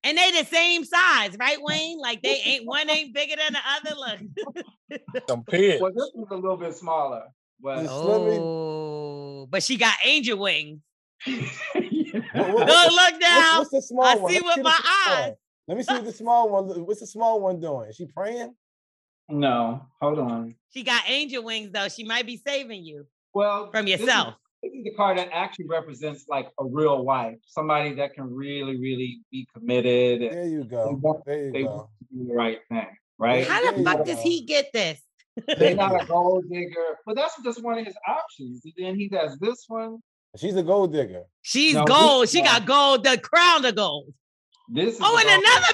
Actually true. And they the same size, right, Wayne? Like they (laughs) ain't one ain't bigger than the other. Look. (laughs) Some pigs. Well, this one's a little bit smaller, but Just- let me- Oh, but she got angel wings. (laughs) What- what- Look, what- look what's, down. what's the small I one? see Let me with my the small eyes. one- Let me see what the small one. What's the small one doing? Is she praying? no, hold on. She got angel wings though. She might be saving you Well, from yourself. This is the card that actually represents like a real wife, somebody that can really, really be committed and There you go. want- There they you want go. to do the right thing, right? How the you fuck go. does he get this? They're (laughs) not a gold digger, but that's just one of his options. And then he has this one. She's a gold digger. She's No, gold. She got gold, the crown of gold. This is Oh, and another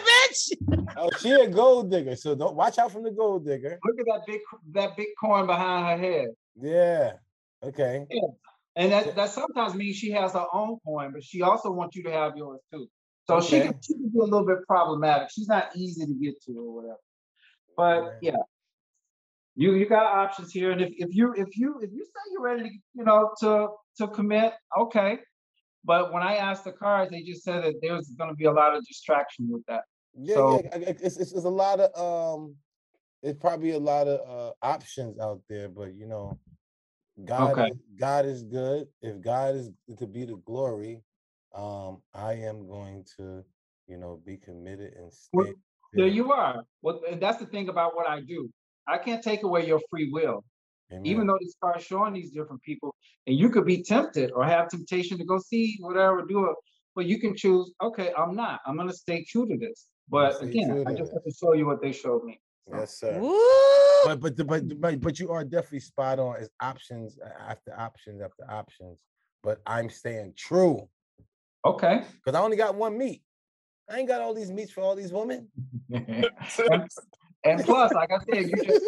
digger. bitch. Oh, she a gold digger. So don't watch out from the gold digger. Look at that big that big coin behind her head. Yeah. Okay. And that, that sometimes means she has her own coin, but she also wants you to have yours too. So okay. she, can, she can be a little bit problematic. She's not easy to get to or whatever. But yeah, you you got options here. And if, if you if you if you say you're ready to you know to to commit, okay. But when I asked the cards, they just said that there's going to be a lot of distraction with that. Yeah, so, yeah. It's, it's, it's a lot of um, it's probably a lot of uh options out there, but you know, God, okay. God is good. If God is to be the glory, um, I am going to, you know, be committed and stay. Well, there you are. Well, that's the thing about what I do. I can't take away your free will. Amen. Even though this card showing these different people, and you could be tempted or have temptation to go see whatever, do it, but you can choose. Okay, I'm not. I'm gonna stay true to this. But again, I just have to show you what they showed me. Yes, sir. But but but but but you are definitely spot on. As options uh, after options after options. But I'm staying true. Okay. Because I only got one meat. I ain't got all these meats for all these women. (laughs) and, and, plus, like I said, you just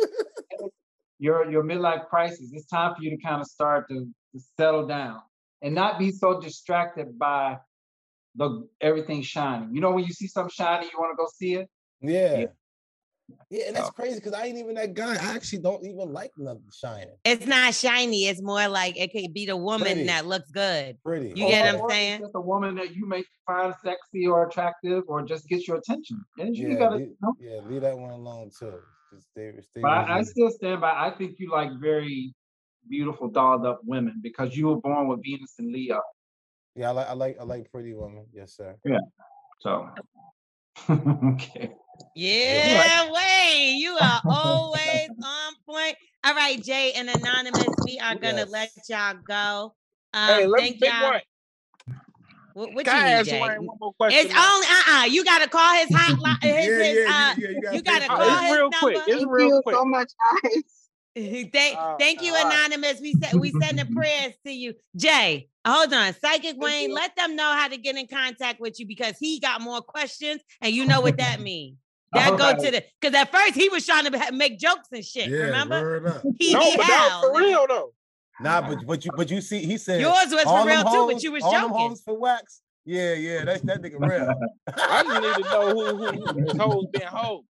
(laughs) your your midlife crisis. It's time for you to kind of start to, to settle down and not be so distracted by the everything shining. You know, when you see something shiny, you want to go see it. Yeah. Yeah. Yeah, and that's oh. crazy because I ain't even that guy. I actually don't even like nothing shining. It's not shiny. It's more like it could be the woman Pretty. that looks good. Pretty. You get what I'm saying? Just a woman that you may find sexy or attractive or just gets your attention. And you yeah, gotta, leave, you know? yeah, leave that one alone too. Stay, stay but I, I still stand by. I think you like very beautiful, dolled up women because you were born with Venus and Leo. Yeah, I like I like I like pretty women. Yes, sir. Yeah. So (laughs) okay. Yeah, Wayne, you are (laughs) always on point. All right, Jay and Anonymous, we are gonna yes. let y'all go. Um, hey, let thank me y'all. What, what Can you need, Jay? One more question it's only uh uh You gotta call his hotline. His, (laughs) yeah, his, yeah, uh, yeah, you, gotta, you gotta call it's his real number. quick. It's real you quick. so much, guys. (laughs) thank, uh, thank you, Anonymous. We said we send the (laughs) prayers to you, Jay. Hold on, Psychic Wayne. Let them know how to get in contact with you because he got more questions, and you know what that (laughs) means. That go to the because at first he was trying to make jokes and shit. Yeah, remember? He, no, he but that for real though. Nah, but but you but you see, he said yours was for real hoes, too, but you was all joking. Them for wax. Yeah, yeah, that's that nigga real. I just need to know who who, who hoes been hoes.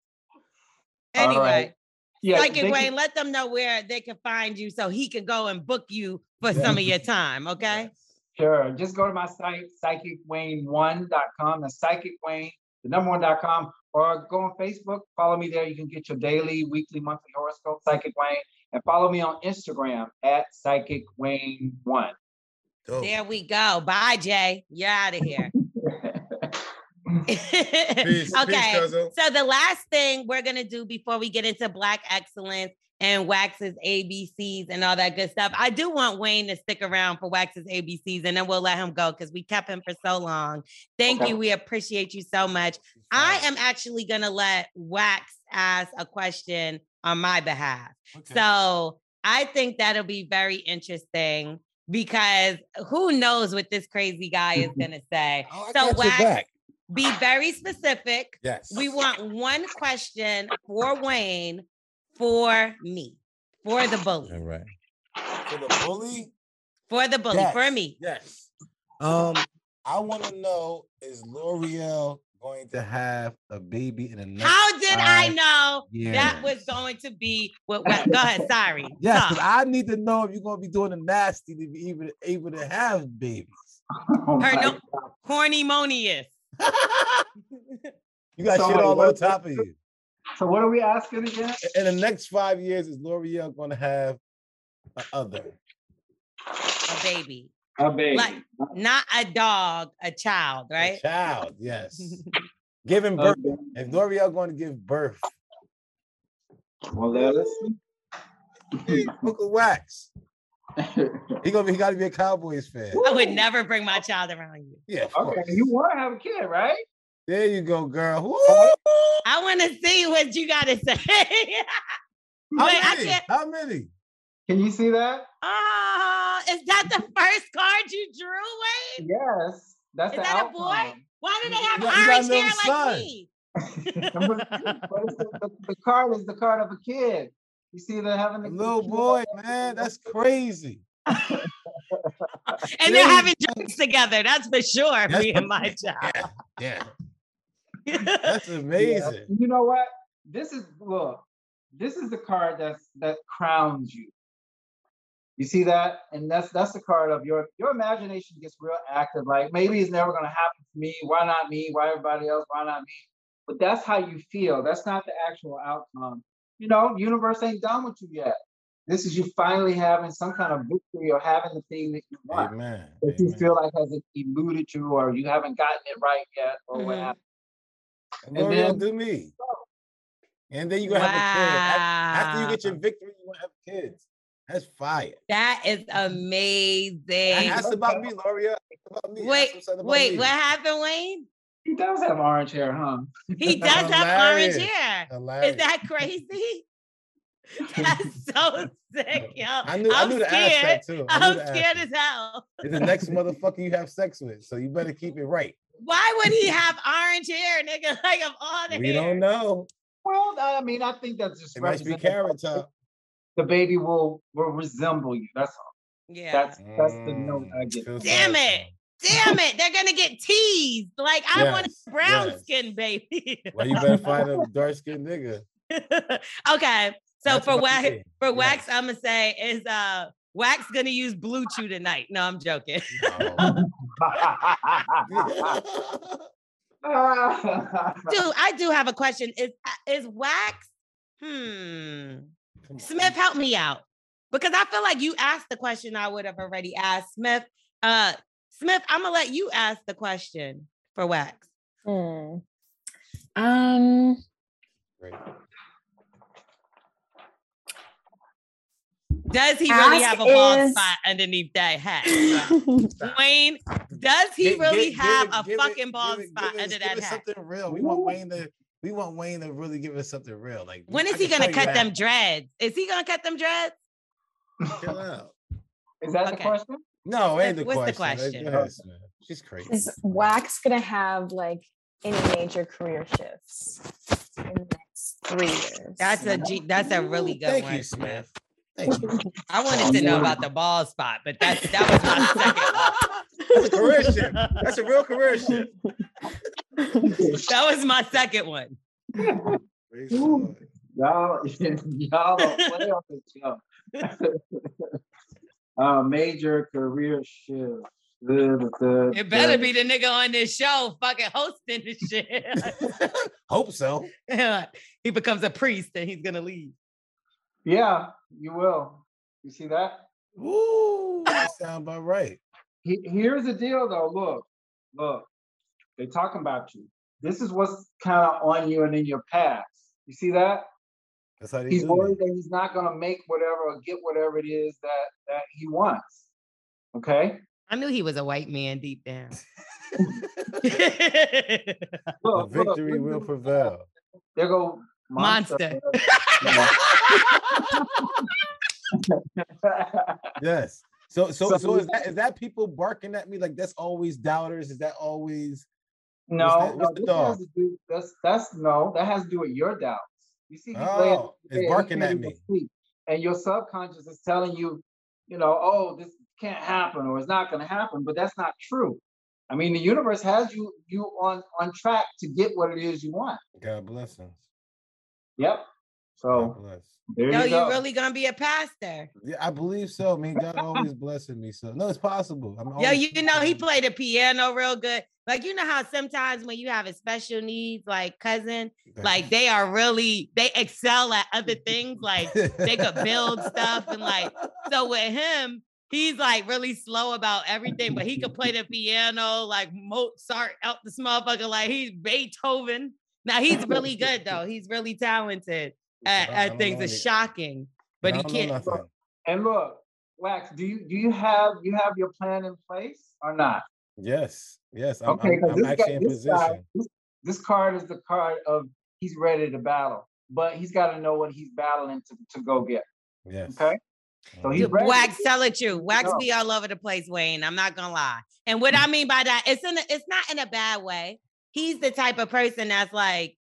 Anyway. Right. Yeah, Psychic Wayne, can... let them know where they can find you so he can go and book you for some of your time. Okay. Sure. Just go to my site, psychicwayne1.com. That's psychic wayne, the number one.com or go on Facebook, follow me there. You can get your daily, weekly, monthly horoscope, Psychic Wayne, and follow me on Instagram at Psychic Wayne One. There we go. Bye, Jay. You're out of here. (laughs) peace, okay. Peace, so the last thing we're gonna do before we get into Black Excellence and Wax's ABCs and all that good stuff. I do want Wayne to stick around for Wax's ABCs and then we'll let him go because we kept him for so long. Thank okay. you. We appreciate you so much. I am actually going to let Wax ask a question on my behalf. Okay. So I think that'll be very interesting because who knows what this crazy guy is (laughs) going to say. Oh, so, Wax, be very specific. Yes. We want one question for Wayne for me, for the bully. All right. For the bully? For the bully, yes. for me. Yes. Um, I want to know is Lore'l going to have a baby in the next How did I know years? that was going to be what, what go ahead, sorry. (laughs) Yes, because I need to know if you're gonna be doing the nasty to be even able to have babies. Oh Her no horny monius. (laughs) you got so shit all on top of you. So what are we asking again? In the next five years, is Lore'l going to have a other? A baby. A baby. Like not a dog, a child, right? A child, yes. (laughs) Giving birth. Okay. If Lore'l going to give birth. Well, let us see. Look at wax. He gonna be. He got to be a Cowboys fan. I would never bring my child around you. Yeah. Okay. Course. You want to have a kid, right? There you go, girl. Woo! I want to see what you got to say. (laughs) How Wait, many? How many? Can you see that? Oh, is that the first card you drew, Wayne? Yes. That's is that outcome. a boy? Why do they have you orange hair like me? (laughs) the, the, card is the card of a kid. You see, they're having a little boy, man. That's crazy. and they're having drinks together. That's for sure. That's me and my job. Yeah. yeah. (laughs) That's amazing. Yeah. You know what? This is look. This is the card that's that crowns you. You see that? And that's that's the card of your your imagination gets real active. Like maybe it's never gonna happen to me. Why not me? Why everybody else? Why not me? But that's how you feel. That's not the actual outcome. You know, universe ain't done with you yet. This is you finally having some kind of victory or having the thing that you want. Amen. That you feel like has eluded you or you haven't gotten it right yet or mm-hmm. what happened. And, and then do me. And then you gonna wow. have a kid. After you get your victory, you gonna have kids. That's fire. That is amazing. That's about me, Loria. About me. Wait, wait, me. what happened, Wayne? He does have orange hair, huh? He does have orange hair. Hilarious. Is that crazy? (laughs) That's so sick, yo. I knew, I'm I knew scared. too. I am scared as hell. It's the next motherfucker you have sex with, so you better keep it right. Why would he have orange hair, nigga? (laughs) Like of all the We hair. don't know. Well, I mean, I think that's just it must be carrot top the baby will will resemble you. That's all. Yeah. That's that's the note mm, I get. Damn it. Damn it, they're gonna get teased. Like I yes, want a brown yes. skin baby. well, you better find a (laughs) dark skinned nigga. okay. So That's for wax, for wax, I'm gonna say is uh Wax gonna use Blue Chew tonight. No, I'm joking. No. (laughs) Dude, I do have a question. Is is Wax? Hmm. Smith, help me out. Because I feel like you asked the question I would have already asked. Smith, uh, Smith, I'm gonna let you ask the question for Wax. Hmm. Um Great. Does he really have a bald spot underneath that hat? (laughs) Wayne, does he really give, have give, a give fucking it, bald spot under that hat? Something real. We want Wayne to we want Wayne to really give us something real. Like when is he gonna cut them dreads? Is he gonna cut them dreads? Chill out. Is that okay. the question? No, ain't the What's question. the question? She's crazy. Is Wax gonna have like any major career shifts in the next three years? That's a G, that's a really good Thank one. you, Smith. Thank you. I wanted to know about the ball spot, but that's that was my second one. That's a career shift. That's a real career shift. that was my second one. y'all, (laughs) y'all don't play on this show. Uh, major career shift. It better be the nigga on this show fucking hosting this shit. (laughs) Hope so. (laughs) he becomes a priest and he's gonna leave. Yeah, you will. You see that? Ooh, that sound about right. He, here's the deal though. Look, look. They talking about you. This is what's kind of on you and in your past. You see that? That's how he's worried that he's not gonna make whatever or get whatever it is that that he wants. Okay. I knew he was a white man deep down. (laughs) (laughs) look, victory look, will prevail. There go monster. monster. (laughs) yes. So, so, so, so is that is that people barking at me like that's always doubters? Is that always no? What's that, what's no, the dog? Do, that's that's no. That has to do with your doubts. You see, oh, it's barking at me, and your subconscious is telling you, you know, oh, this can't happen or it's not going to happen, but that's not true. I mean, the universe has you you on on track to get what it is you want. God bless us. Yep. So there no, you you're really gonna be a pastor. Yeah, I believe so. I mean, God always blessing me. So no, it's possible. I'm Yo, you know, he played the piano real good. Like you know how sometimes when you have a special needs like cousin, like they are really they excel at other things. Like they could build stuff and like so with him, he's like really slow about everything, but he could play the piano like Mozart out the motherfucker. Like he's Beethoven. Now he's really good though. He's really talented at, at things. It's shocking, but he can't. And look, Wax, do you do you have you have your plan in place or not? Yes, yes. I'm, okay, I'm, I'm actually guy, in position. Guy, this, this, card is the card of he's ready to battle, but he's got to know what he's battling to, to go get. Yes. Okay. So mm. he's ready. Wax, tell it you. Wax be all over the place, Wayne. I'm not gonna lie. And what I mm. mean by that, it's in a, it's not in a bad way. He's the type of person that's like,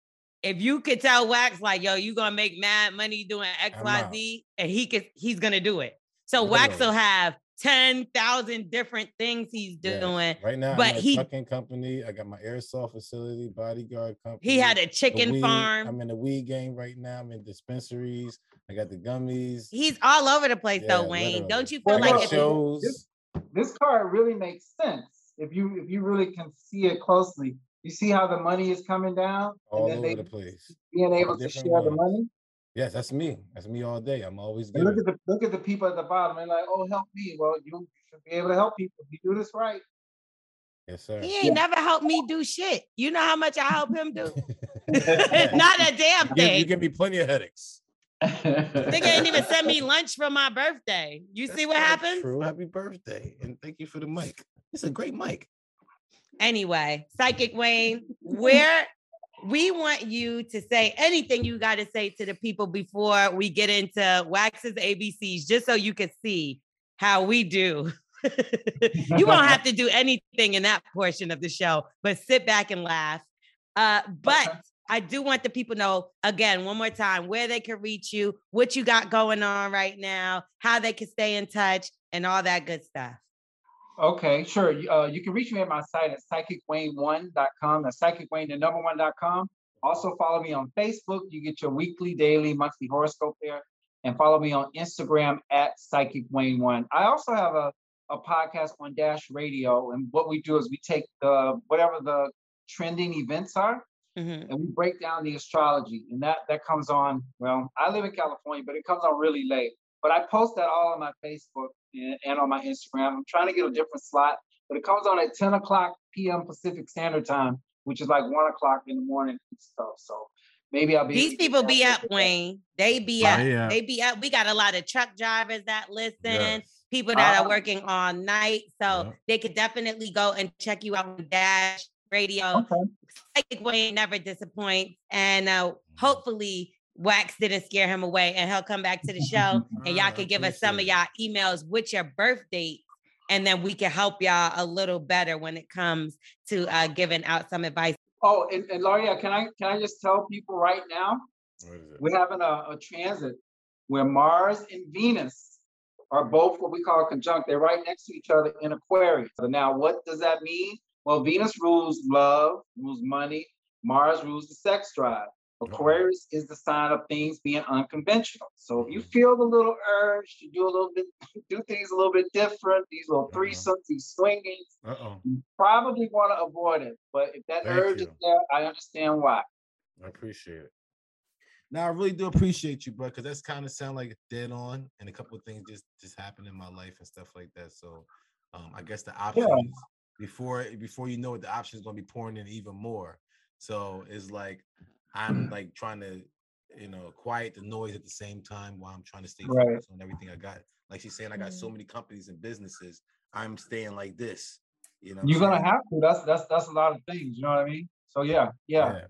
if you could tell Wax like, yo, you gonna make mad money doing X, Y, Z, and he could, he's gonna do it. So Wax will have 10,000 different things he's doing. Right now, but I'm he trucking company. I got my airsoft facility, bodyguard company. he had a chicken weed- farm. I'm in the weed game right now. I'm in dispensaries. I got the gummies. He's all over the place Yeah, though, Wayne. literally. Don't you feel got like if shows. This, this card really makes sense if you if you really can see it closely. You see how the money is coming down, all and then over they the place. being able to different share the money. Yes, that's me. That's me all day. I'm always And look at the look at the people at the bottom. They're like, "Oh, help me!" Well, you should be able to help people if you do this right. Yes, sir. he ain't never helped me do shit. You know how much I help him do? It's (laughs) (laughs) not a damn You give, you give me plenty of headaches. They Nigga ain't even send me (laughs) lunch for my birthday. You see what happened? True. Happy birthday. And thank you for the mic. It's a great mic. Anyway, Psychic Wayne, (laughs) where we want you to say anything you got to say to the people before we get into Wax's ABCs, just so you can see how we do. (laughs) you won't have to do anything in that portion of the show, but sit back and laugh. Uh, but I do want the people to know again, one more time, where they can reach you, what you got going on right now, how they can stay in touch, and all that good stuff. Okay, sure. You- Uh, you can reach me at my site at psychicwayne1.com. That's psychicwayne, the number one.com. Also follow me on Facebook. You get your weekly, daily, monthly horoscope there. And follow me on Instagram at psychicwayne1. I also have a, a podcast on Dash Radio. And what we do is we take the whatever the trending events are Mhm. and we break down the astrology. And that that comes on, well, I live in California, but it comes on really late. But I post that all on my Facebook and, and on my Instagram. I'm trying to get a different slot, but it comes on at 10 o'clock p.m. Pacific Standard Time, which is like one o'clock in the morning and stuff. So maybe I'll be These people be up, Wayne. They be Oh, up. yeah. They be up. We got a lot of truck drivers that listen, Yes. people that are Ah. working all night. So Yeah. they could definitely go and check you out on Dash Radio. Okay. Psychic Wayne never disappoints. And uh, hopefully Wax didn't scare him away and he'll come back to the show (laughs) and y'all can give us some of y'all emails with your birth date. And then we can help y'all a little better when it comes to uh, giving out some advice. Oh, and, and Loria, can I can I just tell people right now? What is it? We're having a, a transit where Mars and Venus are both what we call conjunct. They're right next to each other in Aquarius. So now, what does that mean? Well, Venus rules love, rules money. Mars rules the sex drive. Aquarius is the sign of things being unconventional. So if you feel the little urge to do a little bit, (laughs) do things a little bit different, these little Uh-huh. threesomes, these swingings, Uh-oh. you probably want to avoid it. But if that Thank urge is there, I understand why. I appreciate it. Now I really do appreciate you, bro, because that's kind of sound like dead on, and a couple of things just just happened in my life and stuff like that. So, um, I guess the options before before you know it, the options gonna be pouring in even more. So it's like I'm (clears throat) like trying to, you know, quiet the noise at the same time while I'm trying to stay Right. focused on everything I got. Like she's saying, I got so mm-hmm. many companies and businesses. I'm staying like this. You know, You're gonna have to. That's that's that's a lot of things. You know what I mean? So yeah, yeah.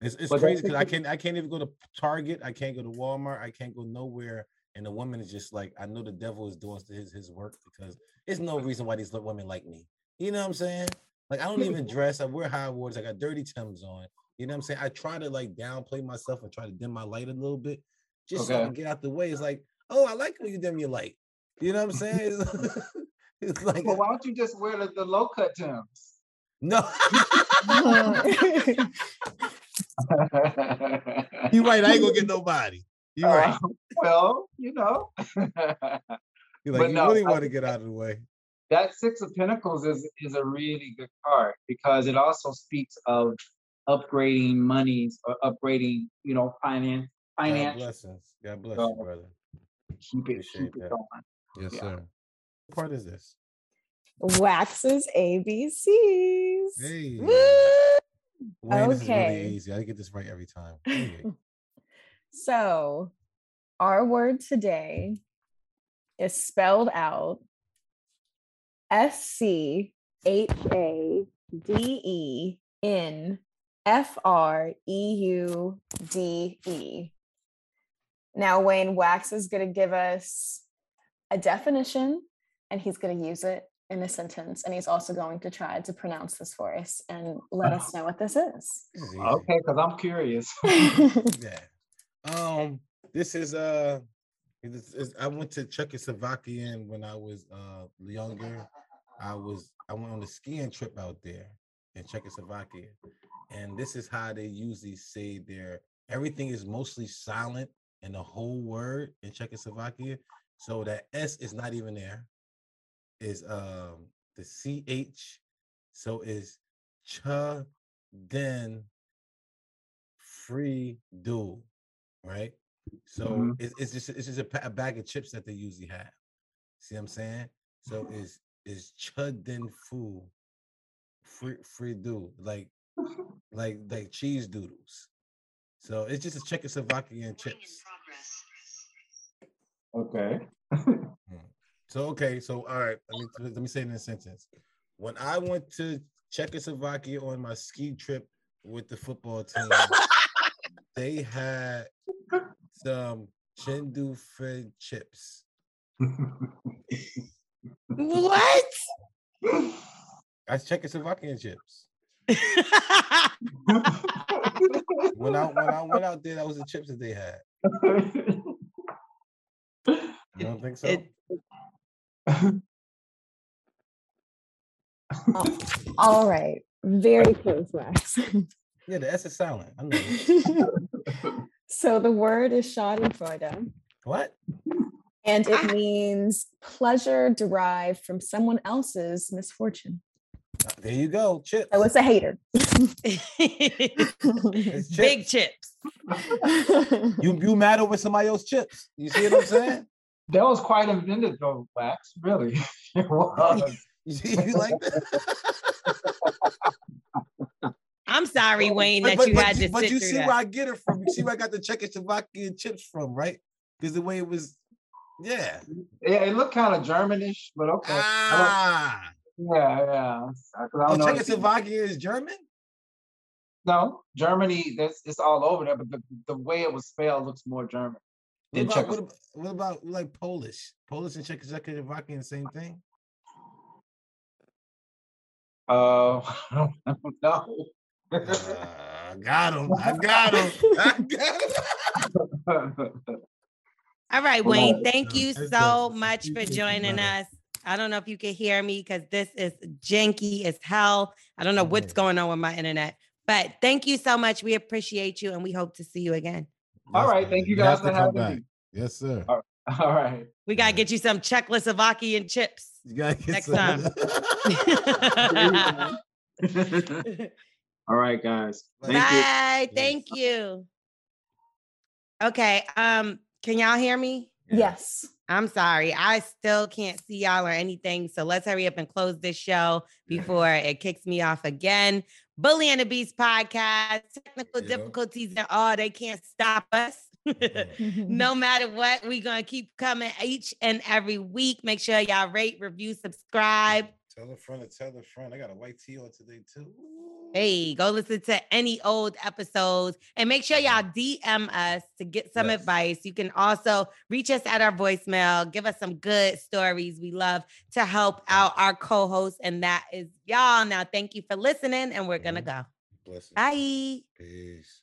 It's, it's But crazy because I can't I can't even go to Target. I can't go to Walmart. I can't go nowhere. And the woman is just like, I know the devil is doing his his work because there's no reason why these women like me. You know what I'm saying? Like I don't even (laughs) dress. I wear high waters. I got dirty Timbs on. You know what I'm saying? I try to like downplay myself and try to dim my light a little bit, just so I can get out the way. It's like, oh, I like when you dim your light. You know what I'm saying? It's, (laughs) it's like Well, why don't you just wear the, the low cut Timbs? no. (laughs) you right. I ain't gonna get nobody. You right. Uh, (laughs) well, you know. You're but like, you no, really want to get out of the way. that six of pentacles is is a really good card because it also speaks of upgrading monies or upgrading, you know, finance, God finance. blessings. God bless So, you, brother. Keep it, keep it that. going. Yes, Yeah. sir. What part is this? Wax's ABCs. Hey. Woo! Wayne, this is really Okay. easy. I get this right every time. (laughs) Hey. So, our word today is spelled out S C H A D E N F R E U D E. Now, Wayne Wax is going to give us a definition and he's going to use it in a sentence. And he's also going to try to pronounce this for us and let us know what this is. This is easy. Okay, because I'm curious. (laughs) Yeah. Um, this is uh It's, it's, I went to Czechoslovakia when I was uh younger. I was I went on a skiing trip out there in Czechoslovakia, and this is how they usually say their everything is mostly silent in the whole word in Czechoslovakia. So that S is not even there. Is um the CH. So is ch then free do, right? So mm-hmm. it's, it's just it's just a, a, bag of chips that they usually have. See what I'm saying? So (laughs) is is chudden fu free free do like like like cheese doodles. So it's just a Czechoslovakian chips. Okay. Hmm. so okay, so all right, let me let me say it in a sentence. When I went to Czechoslovakia on my ski trip with the football team, they had some Chindu Fred chips. (laughs) what? That's Czechoslovakian chips. When I when I went out there, that was the chips that they had. You don't think so? It, oh, all right. Very close, Wax. yeah, the S is silent. I know. (laughs) so the word is Schadenfreude. What? And it means pleasure derived from someone else's misfortune. There you go. Chips. I was a hater. (laughs) chips. Big chips. you you mad over somebody else's chips. You see what I'm saying? That was quite inventive though, Wax. Really. (laughs) it was. you like that? (laughs) I'm sorry, Wayne, that but, you but, had to. But you see that. where I get it from. You see where I got the Czechoslovakian chips from, right? Because the way it was, yeah. Yeah, it looked kind of Germanish, but okay. Ah. Yeah, yeah. Oh, Czechoslovakia is German? No, Germany. That's it's all over there, but the, the way it was spelled looks more German. What about, what about, what about like Polish? Polish and Czechoslovakia the same thing? Oh, Uh, (laughs) I don't know. uh, got him. I got him. (laughs) I got him. (laughs) All right, Wayne. Thank you so much for joining us. I don't know if you can hear me because this is janky as hell. I don't know what's going on with my internet, but thank you so much. We appreciate you and we hope to see you again. All right. Thank you guys for having me. Yes, sir. (laughs) All right. We gotta get you some Czechoslovakian chips next some. time. (laughs) (laughs) All right, guys. Thank Bye. You. Thank you. Okay. Um, can y'all hear me? Yes. I'm sorry. I still can't see y'all or anything. So let's hurry up and close this show before (laughs) it kicks me off again. Bully and the Beast podcast, technical yep. difficulties and all, they can't stop us. (laughs) Mm-hmm. no matter what, we're going to keep coming each and every week. Make sure y'all rate, review, subscribe. Tell a friend to tell a friend. I got a white tee on today, too. Hey, go listen to any old episodes and make sure y'all DM us to get some yes. advice. You can also reach us at our voicemail, give us some good stories. We love to help out our co-hosts, and that is y'all. Now, thank you for listening, and we're going to mm-hmm. go. Blessings. Bye. Peace.